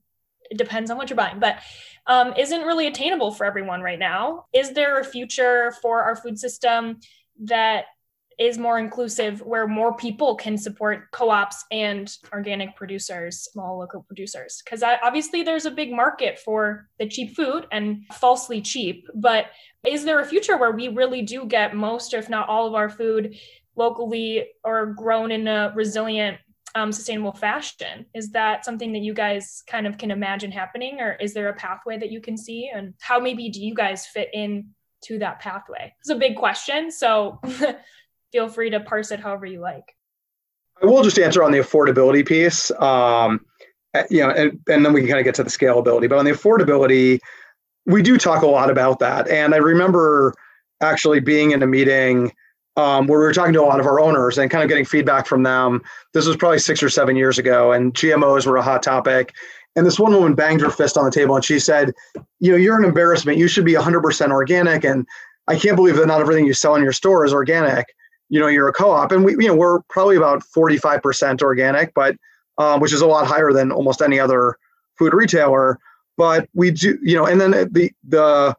it depends on what you're buying but um, isn't really attainable for everyone right now. Is there a future for our food system that is more inclusive where more people can support co-ops and organic producers small local producers. Because obviously there's a big market for the cheap food and falsely cheap but is there a future where we really do get most if not all of our food locally or grown in a resilient um, sustainable fashion? Is that something that you guys kind of can imagine happening or is there a pathway that you can see? And how maybe do you guys fit in to that pathway it's a big question so feel free to parse it however you like. I will just answer on the affordability piece. Um, eh, you know, and, and then we can kind of get to the scalability. But on the affordability, we do talk a lot about that. And I remember actually being in a meeting um, where we were talking to a lot of our owners and kind of getting feedback from them. This was probably six or seven years ago, and GMOs were a hot topic. And this one woman banged her fist on the table and she said, You know, you're an embarrassment. You should be 100% organic. And I can't believe that not everything you sell in your store is organic. You know you're a co-op. And we you know we're probably about 45% organic but um, which is a lot higher than almost any other food retailer. But we do you know and then the the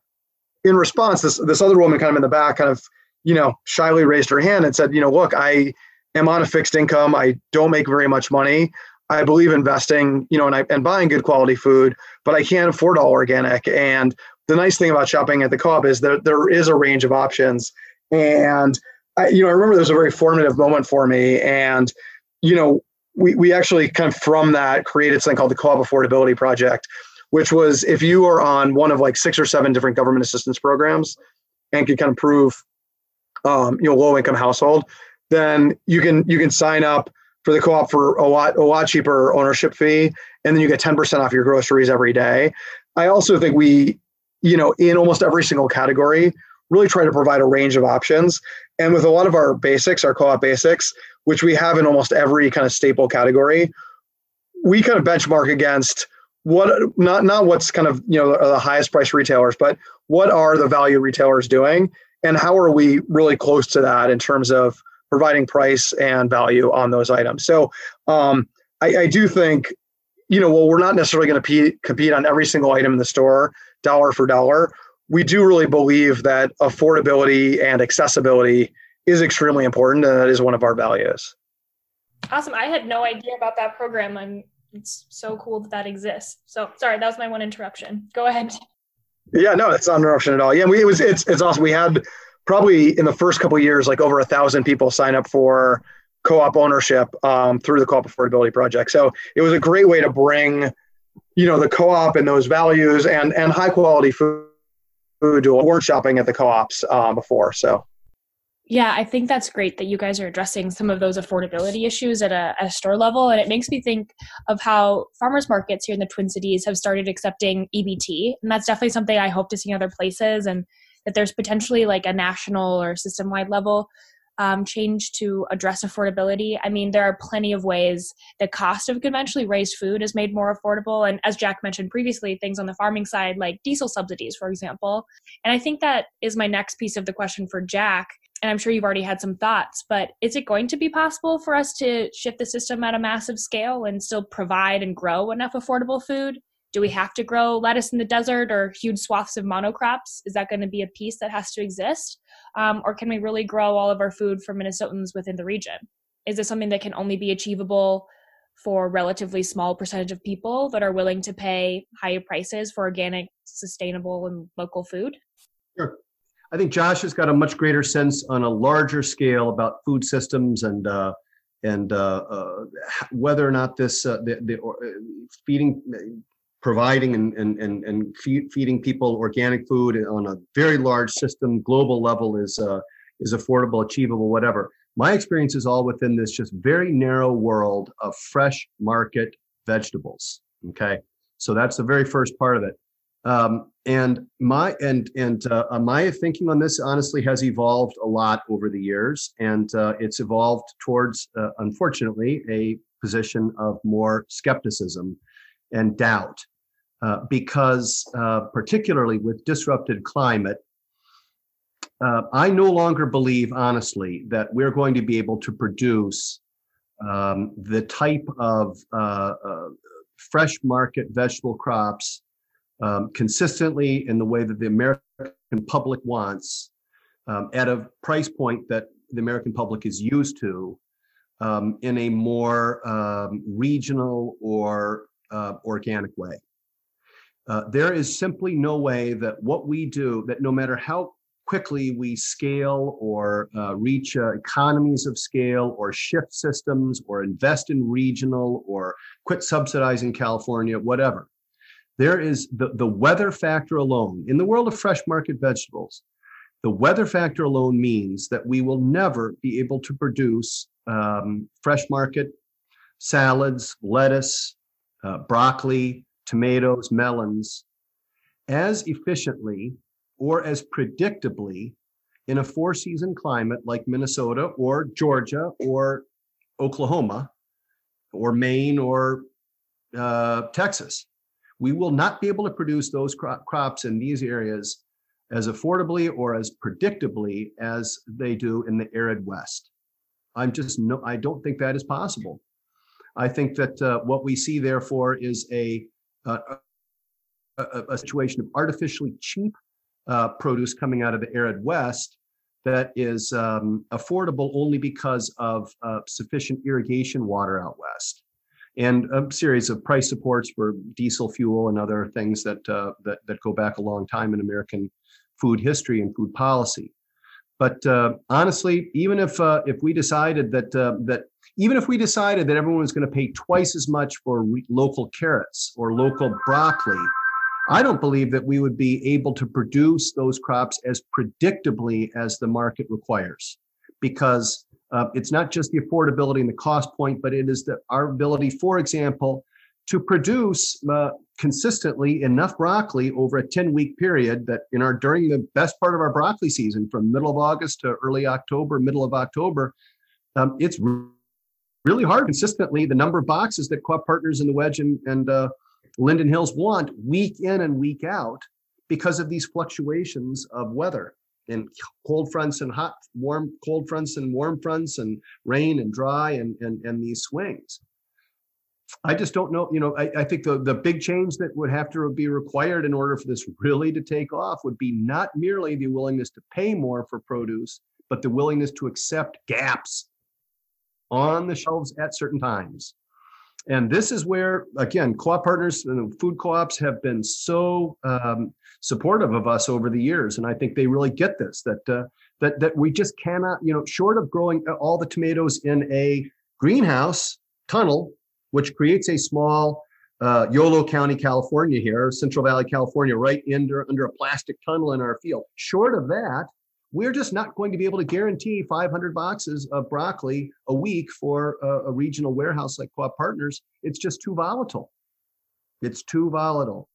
in response this this other woman kind of in the back kind of you know shyly raised her hand and said you know look i am on a fixed income. I don't make very much money i believe investing you know and, I, and buying good quality food but i can't afford all organic. And the nice thing about shopping at the co-op is that there is a range of options. And I, you know, I remember there was a very formative moment for me, and you know, we we actually kind of from that created something called the Co-op Affordability Project, which was if you are on one of like six or seven different government assistance programs, and can kind of prove, um, you know, low income household, then you can you can sign up for the co-op for a lot a lot cheaper ownership fee, and then you get ten percent off your groceries every day. I also think we, you know, in almost every single category, really try to provide a range of options. And with a lot of our basics, our co-op basics, which we have in almost every kind of staple category, we kind of benchmark against what not not what's kind of you know the highest price retailers, but what are the value retailers doing, and how are we really close to that in terms of providing price and value on those items. So um, I, I do think you know well we're not necessarily going to compete on every single item in the store dollar for dollar we do really believe that affordability and accessibility is extremely important, and that is one of our values. Awesome. I had no idea about that program. I'm it's so cool that that exists. So sorry, that was my one interruption. Go ahead. Yeah, no, it's not an interruption at all. Yeah, we, it was it's it's awesome. We had probably in the first couple years like over a thousand people sign up for co-op ownership um, through the co-op affordability project. So it was a great way to bring, you know, the co-op and those values and and high quality food food weren't shopping at the co-ops uh, before. So yeah, I think that's great that you guys are addressing some of those affordability issues at a, a, store level. And it makes me think of how farmers markets here in the Twin Cities have started accepting EBT. And that's definitely something I hope to see in other places and that there's potentially like a national or system wide level um, change to address affordability. I mean, there are plenty of ways the cost of conventionally raised food is made more affordable. And as Jack mentioned previously, things on the farming side, like diesel subsidies, for example. And I think that is my next piece of the question for Jack. And I'm sure you've already had some thoughts, but is it going to be possible for us to shift the system at a massive scale and still provide and grow enough affordable food? Do we have to grow lettuce in the desert or huge swaths of monocrops? Is that going to be a piece that has to exist? Um, or can we really grow all of our food for Minnesotans within the region? Is this something that can only be achievable for relatively small percentage of people that are willing to pay higher prices for organic, sustainable, and local food? Sure. I think Josh has got a much greater sense on a larger scale about food systems and uh, and uh, uh, whether or not this uh, the, the uh, feeding providing and and and, and feed, feeding people organic food on a very large system global level is uh, is affordable achievable whatever. My experience is all within this just very narrow world of fresh market vegetables okay? So that's the very first part of it. Um, and my and and uh, uh, my thinking on this honestly has evolved a lot over the years and uh, it's evolved towards uh, unfortunately a position of more skepticism and doubt uh, because uh, particularly with disrupted climate uh, i no longer believe honestly that we're going to be able to produce um, the type of uh, uh, fresh market vegetable crops um, consistently in the way that the american public wants um, at a price point that the american public is used to um, in a more um, regional or uh, organic way. Uh, there is simply no way that what we do, that no matter how quickly we scale or uh, reach uh, economies of scale or shift systems or invest in regional or quit subsidizing California, whatever. There is the, the weather factor alone. In the world of fresh market vegetables, the weather factor alone means that we will never be able to produce um, fresh market salads, lettuce, uh, broccoli, tomatoes, melons as efficiently or as predictably in a four season climate like Minnesota or Georgia or Oklahoma or Maine or uh, Texas. We will not be able to produce those cro- crops in these areas as affordably or as predictably as they do in the arid West. I'm just no, I don't think that is possible. I think that uh, what we see, therefore, is a, a, a, a situation of artificially cheap uh, produce coming out of the arid West that is um, affordable only because of uh, sufficient irrigation water out west, and a series of price supports for diesel fuel and other things that uh, that that go back a long time in American food history and food policy. But uh, honestly, even if uh, if we decided that uh, that even if we decided that everyone was going to pay twice as much for re- local carrots or local broccoli, I don't believe that we would be able to produce those crops as predictably as the market requires, because uh, it's not just the affordability and the cost point, but it is that our ability, for example, to produce uh, consistently enough broccoli over a 10 week period that in our during the best part of our broccoli season from middle of august to early october middle of october um, it's really hard consistently the number of boxes that co-op partners in the wedge and, and uh, linden hills want week in and week out because of these fluctuations of weather and cold fronts and hot warm cold fronts and warm fronts and rain and dry and and, and these swings I just don't know. You know, I, I, think the, the big change that would have to be required in order for this really to take off would be not merely the willingness to pay more for produce, but the willingness to accept gaps on the shelves at certain times. And this is where, again, co-op partners and food co-ops have been so um, supportive of us over the years, and I think they really get this that uh, that that we just cannot, you know, short of growing all the tomatoes in a greenhouse tunnel which creates a small uh, Yolo County, California here, Central Valley, California, right under, under a plastic tunnel in our field. Short of that, we're just not going to be able to guarantee 500 boxes of broccoli a week for a, a regional warehouse like Co-op Partners. It's just too volatile. It's too volatile.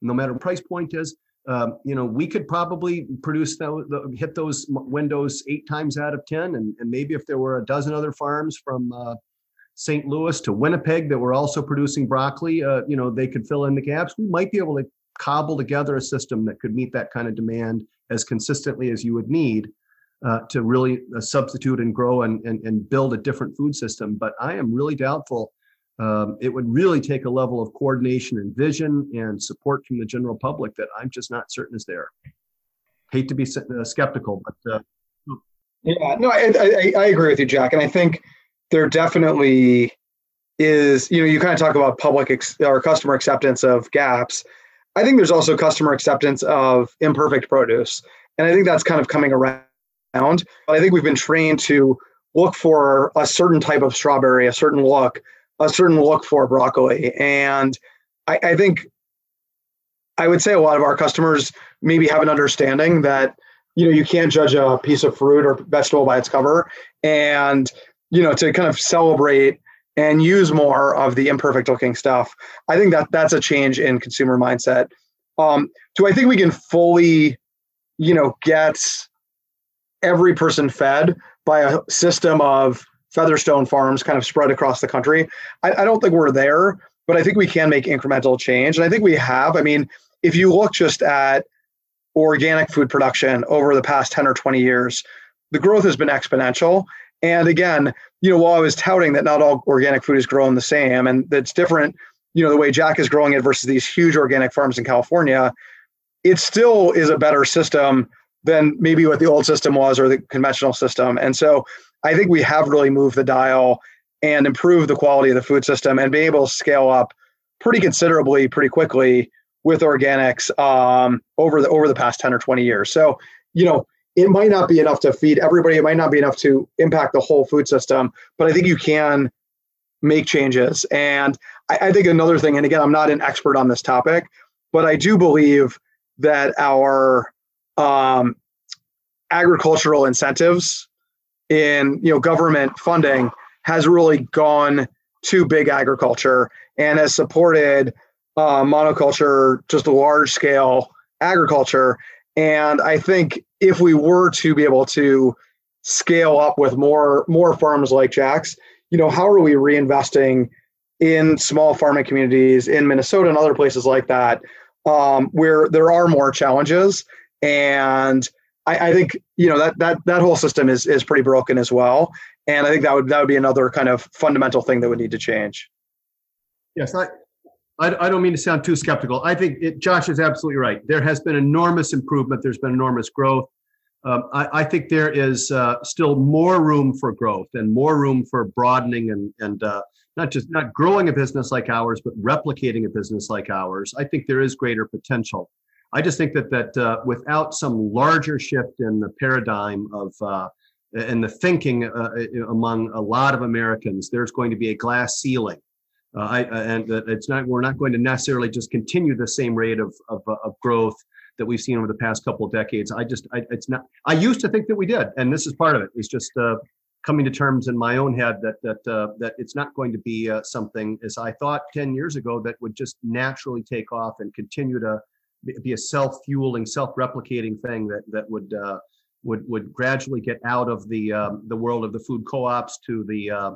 No matter what price point is, um, you know, we could probably produce the, hit those windows eight times out of 10. And, and maybe if there were a dozen other farms from uh, St. Louis to Winnipeg that were also producing broccoli, uh, you know, they could fill in the gaps. We might be able to cobble together a system that could meet that kind of demand as consistently as you would need uh, to really uh, substitute and grow and, and, and build a different food system. But I am really doubtful um, it would really take a level of coordination and vision and support from the general public that I'm just not certain is there. Hate to be uh, skeptical, but uh, yeah, no, I, I, I agree with you, Jack, and I think there definitely is. You know, you kind of talk about public ex- or customer acceptance of gaps. I think there's also customer acceptance of imperfect produce, and I think that's kind of coming around. I think we've been trained to look for a certain type of strawberry, a certain look, a certain look for broccoli. And I, I think I would say a lot of our customers maybe have an understanding that you know you can't judge a piece of fruit or vegetable by its cover and you know to kind of celebrate and use more of the imperfect looking stuff i think that that's a change in consumer mindset um, do i think we can fully you know get every person fed by a system of featherstone farms kind of spread across the country. I, I, don't think we're there, but I think we can make incremental change. And I think we have. I mean, if you look just at organic food production over the past 10 or 20 years, the growth has been exponential. And again, you know, while I was touting that not all organic food is grown the same and that's different, you know, the way Jack is growing it versus these huge organic farms in California, it still is a better system than maybe what the old system was or the conventional system. And so I think we have really moved the dial and improved the quality of the food system and be able to scale up pretty considerably, pretty quickly with organics um, over the over the past 10 or 20 years. So, you know, it might not be enough to feed everybody. It might not be enough to impact the whole food system, but I think you can make changes. And I, I think another thing, and again, I'm not an expert on this topic, but I do believe that our um, agricultural incentives in you know government funding has really gone to big agriculture and has supported uh, monoculture, just large scale agriculture. And I think if we were to be able to scale up with more more farms like Jack's, you know, how are we reinvesting in small farming communities in Minnesota and other places like that, um, where there are more challenges and I, I, think you know that that that whole system is is pretty broken as well, and I think that would that would be another kind of fundamental thing that would need to change. Yes, I, I don't mean to sound too skeptical. I think it, Josh is absolutely right. There has been enormous improvement. There's been enormous growth. Um, I, I, think there is uh, still more room for growth and more room for broadening and and uh, not just not growing a business like ours, but replicating a business like ours. I think there is greater potential. I just think that that uh, without some larger shift in the paradigm of uh, and the thinking uh, among a lot of Americans, there's going to be a glass ceiling. Uh, I, and it's not we're not going to necessarily just continue the same rate of of, uh, of growth that we've seen over the past couple of decades. I just I, it's not. I used to think that we did, and this is part of it. It's just uh, coming to terms in my own head that that that it's not going to be something as I thought 10 years ago that would just naturally take off and continue to be a self-fueling, self-replicating thing that that would uh, would would gradually get out of the um, the world of the food co-ops to the uh,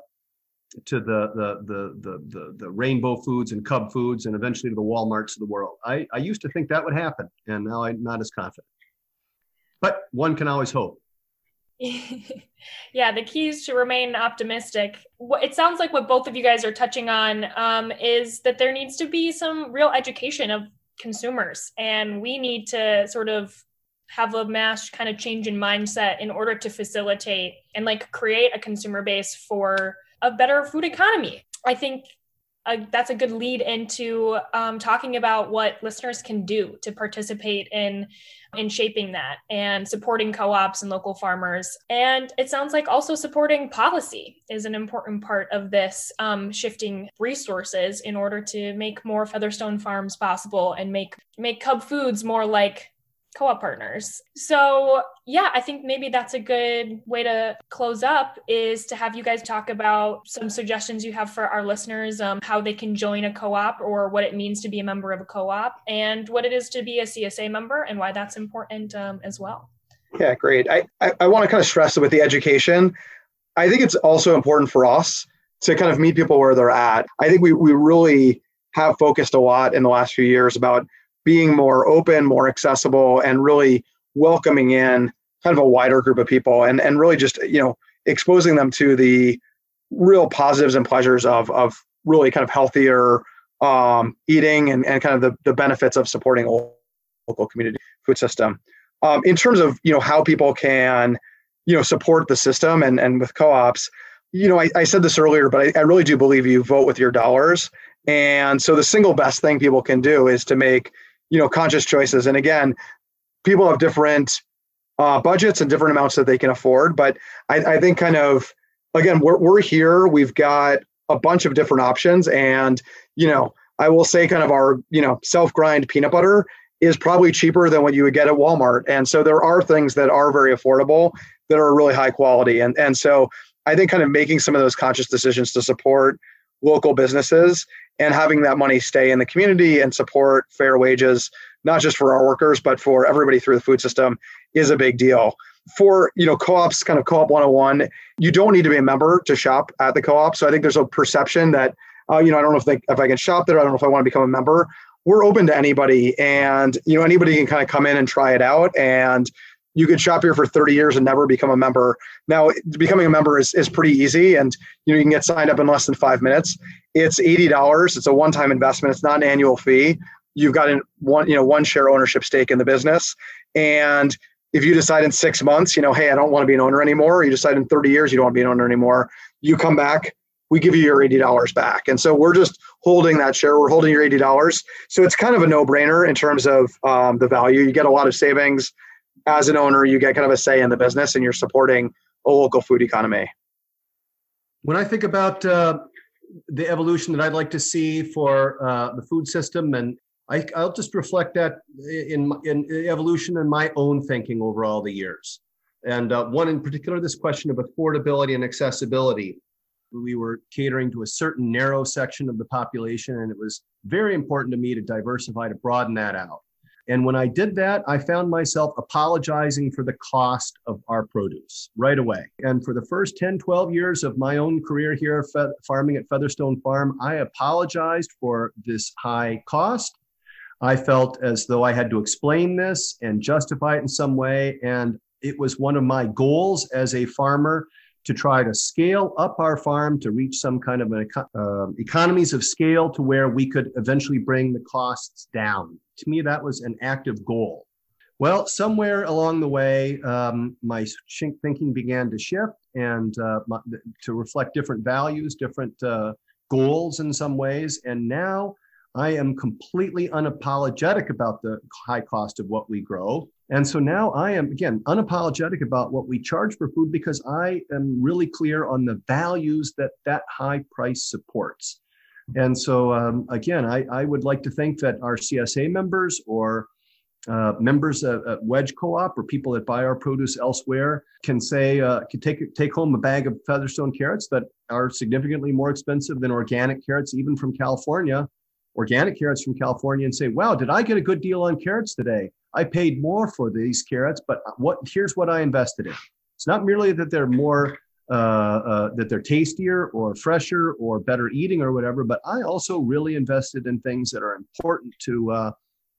to the, the the the the the rainbow foods and cub foods and eventually to the walmarts of the world. I i used to think that would happen and now i'm not as confident. But one can always hope. Yeah the key is to remain optimistic. It sounds like what both of you guys are touching on um, is that there needs to be some real education of consumers and we need to sort of have a mass kind of change in mindset in order to facilitate and like create a consumer base for a better food economy. I think uh, that's a good lead into um, talking about what listeners can do to participate in in shaping that and supporting co-ops and local farmers. And it sounds like also supporting policy is an important part of this um, shifting resources in order to make more featherstone farms possible and make make cub foods more like co-op partners. So yeah, I think maybe that's a good way to close up is to have you guys talk about some suggestions you have for our listeners, um, how they can join a co-op or what it means to be a member of a co-op and what it is to be a CSA member and why that's important um, as well. Yeah, great. I, I, I want to kind of stress with the education. I think it's also important for us to kind of meet people where they're at. I think we, we really have focused a lot in the last few years about being more open, more accessible, and really welcoming in kind of a wider group of people and, and really just, you know, exposing them to the real positives and pleasures of, of really kind of healthier um, eating and, and kind of the, the benefits of supporting local community food system. Um, in terms of you know how people can you know support the system and and with co-ops, you know I, I said this earlier, but I, I really do believe you vote with your dollars. And so the single best thing people can do is to make you know conscious choices. And again, people have different uh, budgets and different amounts that they can afford. But I, I think kind of again we're we're here. We've got a bunch of different options, and you know I will say kind of our you know self grind peanut butter is probably cheaper than what you would get at Walmart. And so there are things that are very affordable that are really high quality. And and so I think kind of making some of those conscious decisions to support local businesses and having that money stay in the community and support fair wages not just for our workers but for everybody through the food system is a big deal. For you know co-ops kind of co-op 101 you don't need to be a member to shop at the co-op. So i think there's a perception that uh, you know i don't know if, they, if i can shop there i don't know if i want to become a member. We're open to anybody and you know anybody can kind of come in and try it out and you could shop here for 30 years and never become a member now becoming a member is, is pretty easy and you know you can get signed up in less than five minutes it's $80 it's a one-time investment it's not an annual fee you've got an one you know one share ownership stake in the business and if you decide in six months you know hey i don't want to be an owner anymore or you decide in 30 years you don't want to be an owner anymore you come back we give you your $80 back. And so we're just holding that share. We're holding your $80. So it's kind of a no brainer in terms of um, the value. You get a lot of savings as an owner. You get kind of a say in the business and you're supporting a local food economy. When I think about uh, the evolution that I'd like to see for uh, the food system, and I, will just reflect that in, in evolution in my own thinking over all the years. And uh, one in particular, this question of affordability and accessibility we were catering to a certain narrow section of the population, and it was very important to me to diversify, to broaden that out. And when I did that, I found myself apologizing for the cost of our produce right away. And for the first 10, 12 years of my own career here farming at Featherstone Farm, I apologized for this high cost. I felt as though I had to explain this and justify it in some way. And it was one of my goals as a farmer to try to scale up our farm to reach some kind of an uh, economies of scale to where we could eventually bring the costs down. To me, that was an active goal. Well, somewhere along the way, um, my thinking began to shift and uh, my, to reflect different values, different uh, goals in some ways. And now I am completely unapologetic about the high cost of what we grow. And so now I am, again, unapologetic about what we charge for food because I am really clear on the values that that high price supports. And so, um, again, I, I, would like to think that our CSA members or uh, members at, at, Wedge Co-op or people that buy our produce elsewhere can say uh, can take take home a bag of Featherstone carrots that are significantly more expensive than organic carrots, even from California, organic carrots from California, and say, "Wow, did I get a good deal on carrots today?" I paid more for these carrots, but what here's what I invested in. It's not merely that they're more uh, uh, that they're tastier or fresher or better eating or whatever, but I also really invested in things that are important to uh,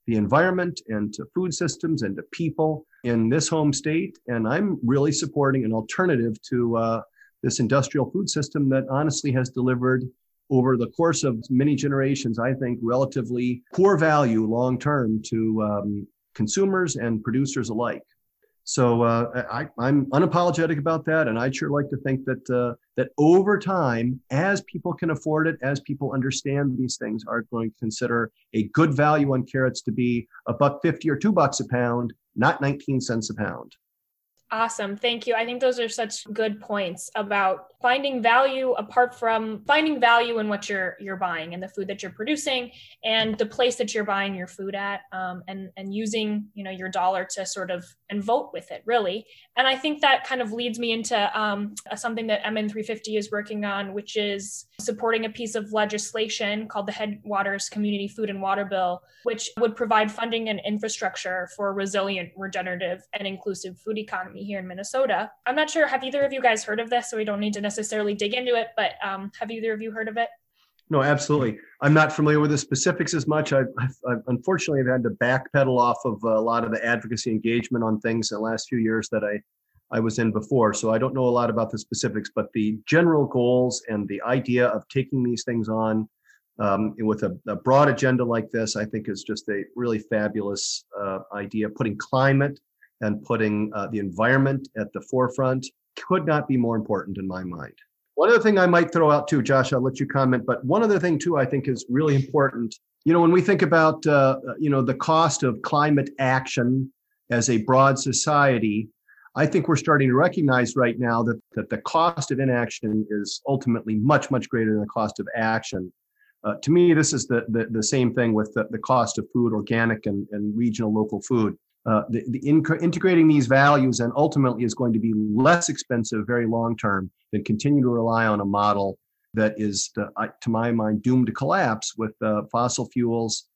the environment and to food systems and to people in this home state. And I'm really supporting an alternative to uh, this industrial food system that honestly has delivered over the course of many generations, I think, relatively poor value long term to um, consumers and producers alike. So uh, I, am unapologetic about that, and I'd sure like to think that uh, that over time, as people can afford it, as people understand these things, are going to consider a good value on carrots to be a buck fifty or two bucks a pound, not nineteen cents a pound. Awesome. Thank you. I think those are such good points about finding value apart from finding value in what you're you're buying and the food that you're producing and the place that you're buying your food at um, and and using you know your dollar to sort of and vote with it really and i think that kind of leads me into um, something that mn350 is working on which is supporting a piece of legislation called the headwaters community food and water bill which would provide funding and infrastructure for a resilient regenerative and inclusive food economy here in minnesota i'm not sure have either of you guys heard of this so we don't need to necessarily dig into it, but um, have either of you heard of it? No, absolutely. I'm not familiar with the specifics as much. I've, I've, I've unfortunately I've had to backpedal off of a lot of the advocacy engagement on things in the last few years that I I was in before, so I don't know a lot about the specifics, but the general goals and the idea of taking these things on um, with a, a, broad agenda like this, I think is just a really fabulous uh, idea. Putting climate and putting uh, the environment at the forefront could not be more important in my mind. One other thing I might throw out too, Josh, I'll let you comment, but one other thing too, I think is really important. You know, when we think about, uh, you know, the cost of climate action as a broad society, I think we're starting to recognize right now that, that the cost of inaction is ultimately much, much greater than the cost of action. Uh, to me, this is the, the, the same thing with the, the cost of food, organic and, and regional local food. Uh, the, the integrating these values and ultimately is going to be less expensive very long term than continue to rely on a model that is, uh, to my mind, doomed to collapse with uh, fossil fuels,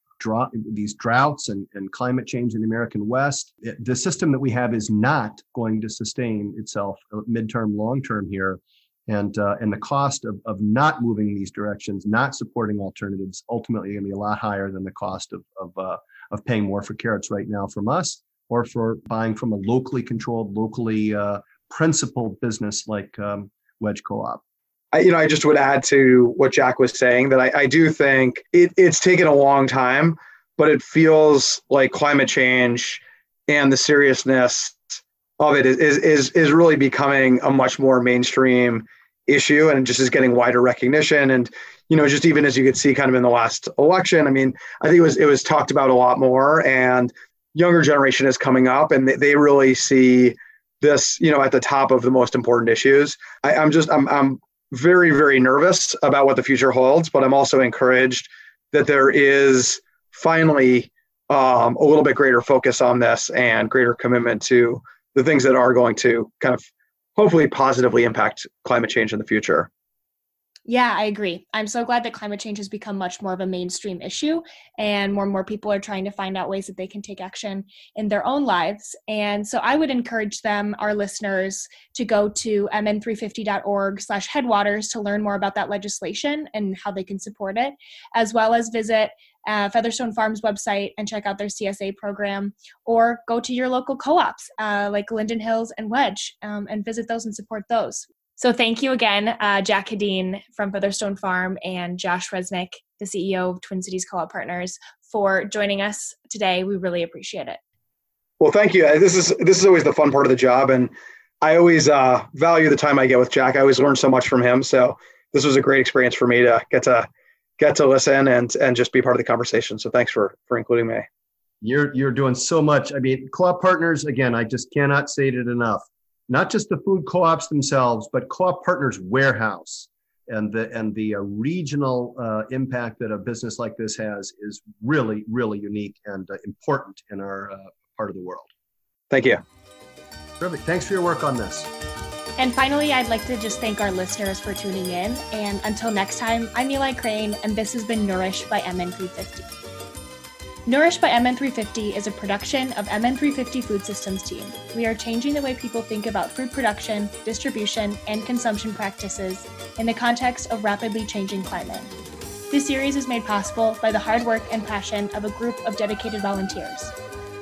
these droughts and, and climate change in the American West. It, the system that we have is not going to sustain itself uh, midterm, long term here. And, uh, and the cost of, of not moving in these directions, not supporting alternatives, ultimately going to be a lot higher than the cost of, of, uh, of paying more for carrots right now from us or for buying from a locally controlled, locally uh, principled business like um, Wedge Co-op. I, you know, I just would add to what Jack was saying that I, I do think it, it's taken a long time, but it feels like climate change and the seriousness of it is, is, is really becoming a much more mainstream issue and just is getting wider recognition. And, you know, just even as you could see kind of in the last election, I mean, I think it was, it was talked about a lot more and younger generation is coming up and they, they really see this, you know, at the top of the most important issues. I, I'm just, I'm, I'm very, very nervous about what the future holds, but I'm also encouraged that there is finally um, a little bit greater focus on this and greater commitment to the things that are going to kind of hopefully positively impact climate change in the future. Yeah, I agree. I'm so glad that climate change has become much more of a mainstream issue, and more and more people are trying to find out ways that they can take action in their own lives. And so I would encourage them, our listeners, to go to mn350.org slash headwaters to learn more about that legislation and how they can support it, as well as visit uh, Featherstone Farms website and check out their CSA program, or go to your local co-ops uh, like Linden Hills and Wedge um, and visit those and support those. So thank you again, uh, Jack Hedin from Featherstone Farm and Josh Resnick, the CEO of Twin Cities Co-op Partners, for joining us today. We really appreciate it. Well, thank you. This is this is always the fun part of the job, and I always uh, value the time I get with Jack. I always learn so much from him. So this was a great experience for me to get to get to listen and and just be part of the conversation. So thanks for for including me. You're you're doing so much. I mean, co-op partners again. I just cannot say it enough not just the food co-ops themselves, but co-op partners warehouse and the and the uh, regional uh, impact that a business like this has is really really unique and uh, important in our uh, part of the world. Thank you. Perfect. Thanks for your work on this. And finally, I'd like to just thank our listeners for tuning in. And until next time, I'm Eli Crane, and this has been Nourished by MN350. Nourished by MN350 is a production of MN350 Food Systems team. We are changing the way people think about food production, distribution, and consumption practices in the context of rapidly changing climate. This series is made possible by the hard work and passion of a group of dedicated volunteers.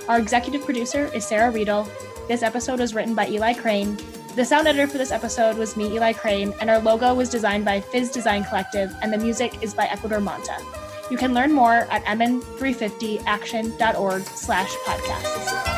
Our executive producer is Sarah Riedel. This episode was written by Eli Crane. The sound editor for this episode was me, Eli Crane, and our logo was designed by Fizz Design Collective, and the music is by Ecuador Monta. You can learn more at mn350action.org slash podcasts.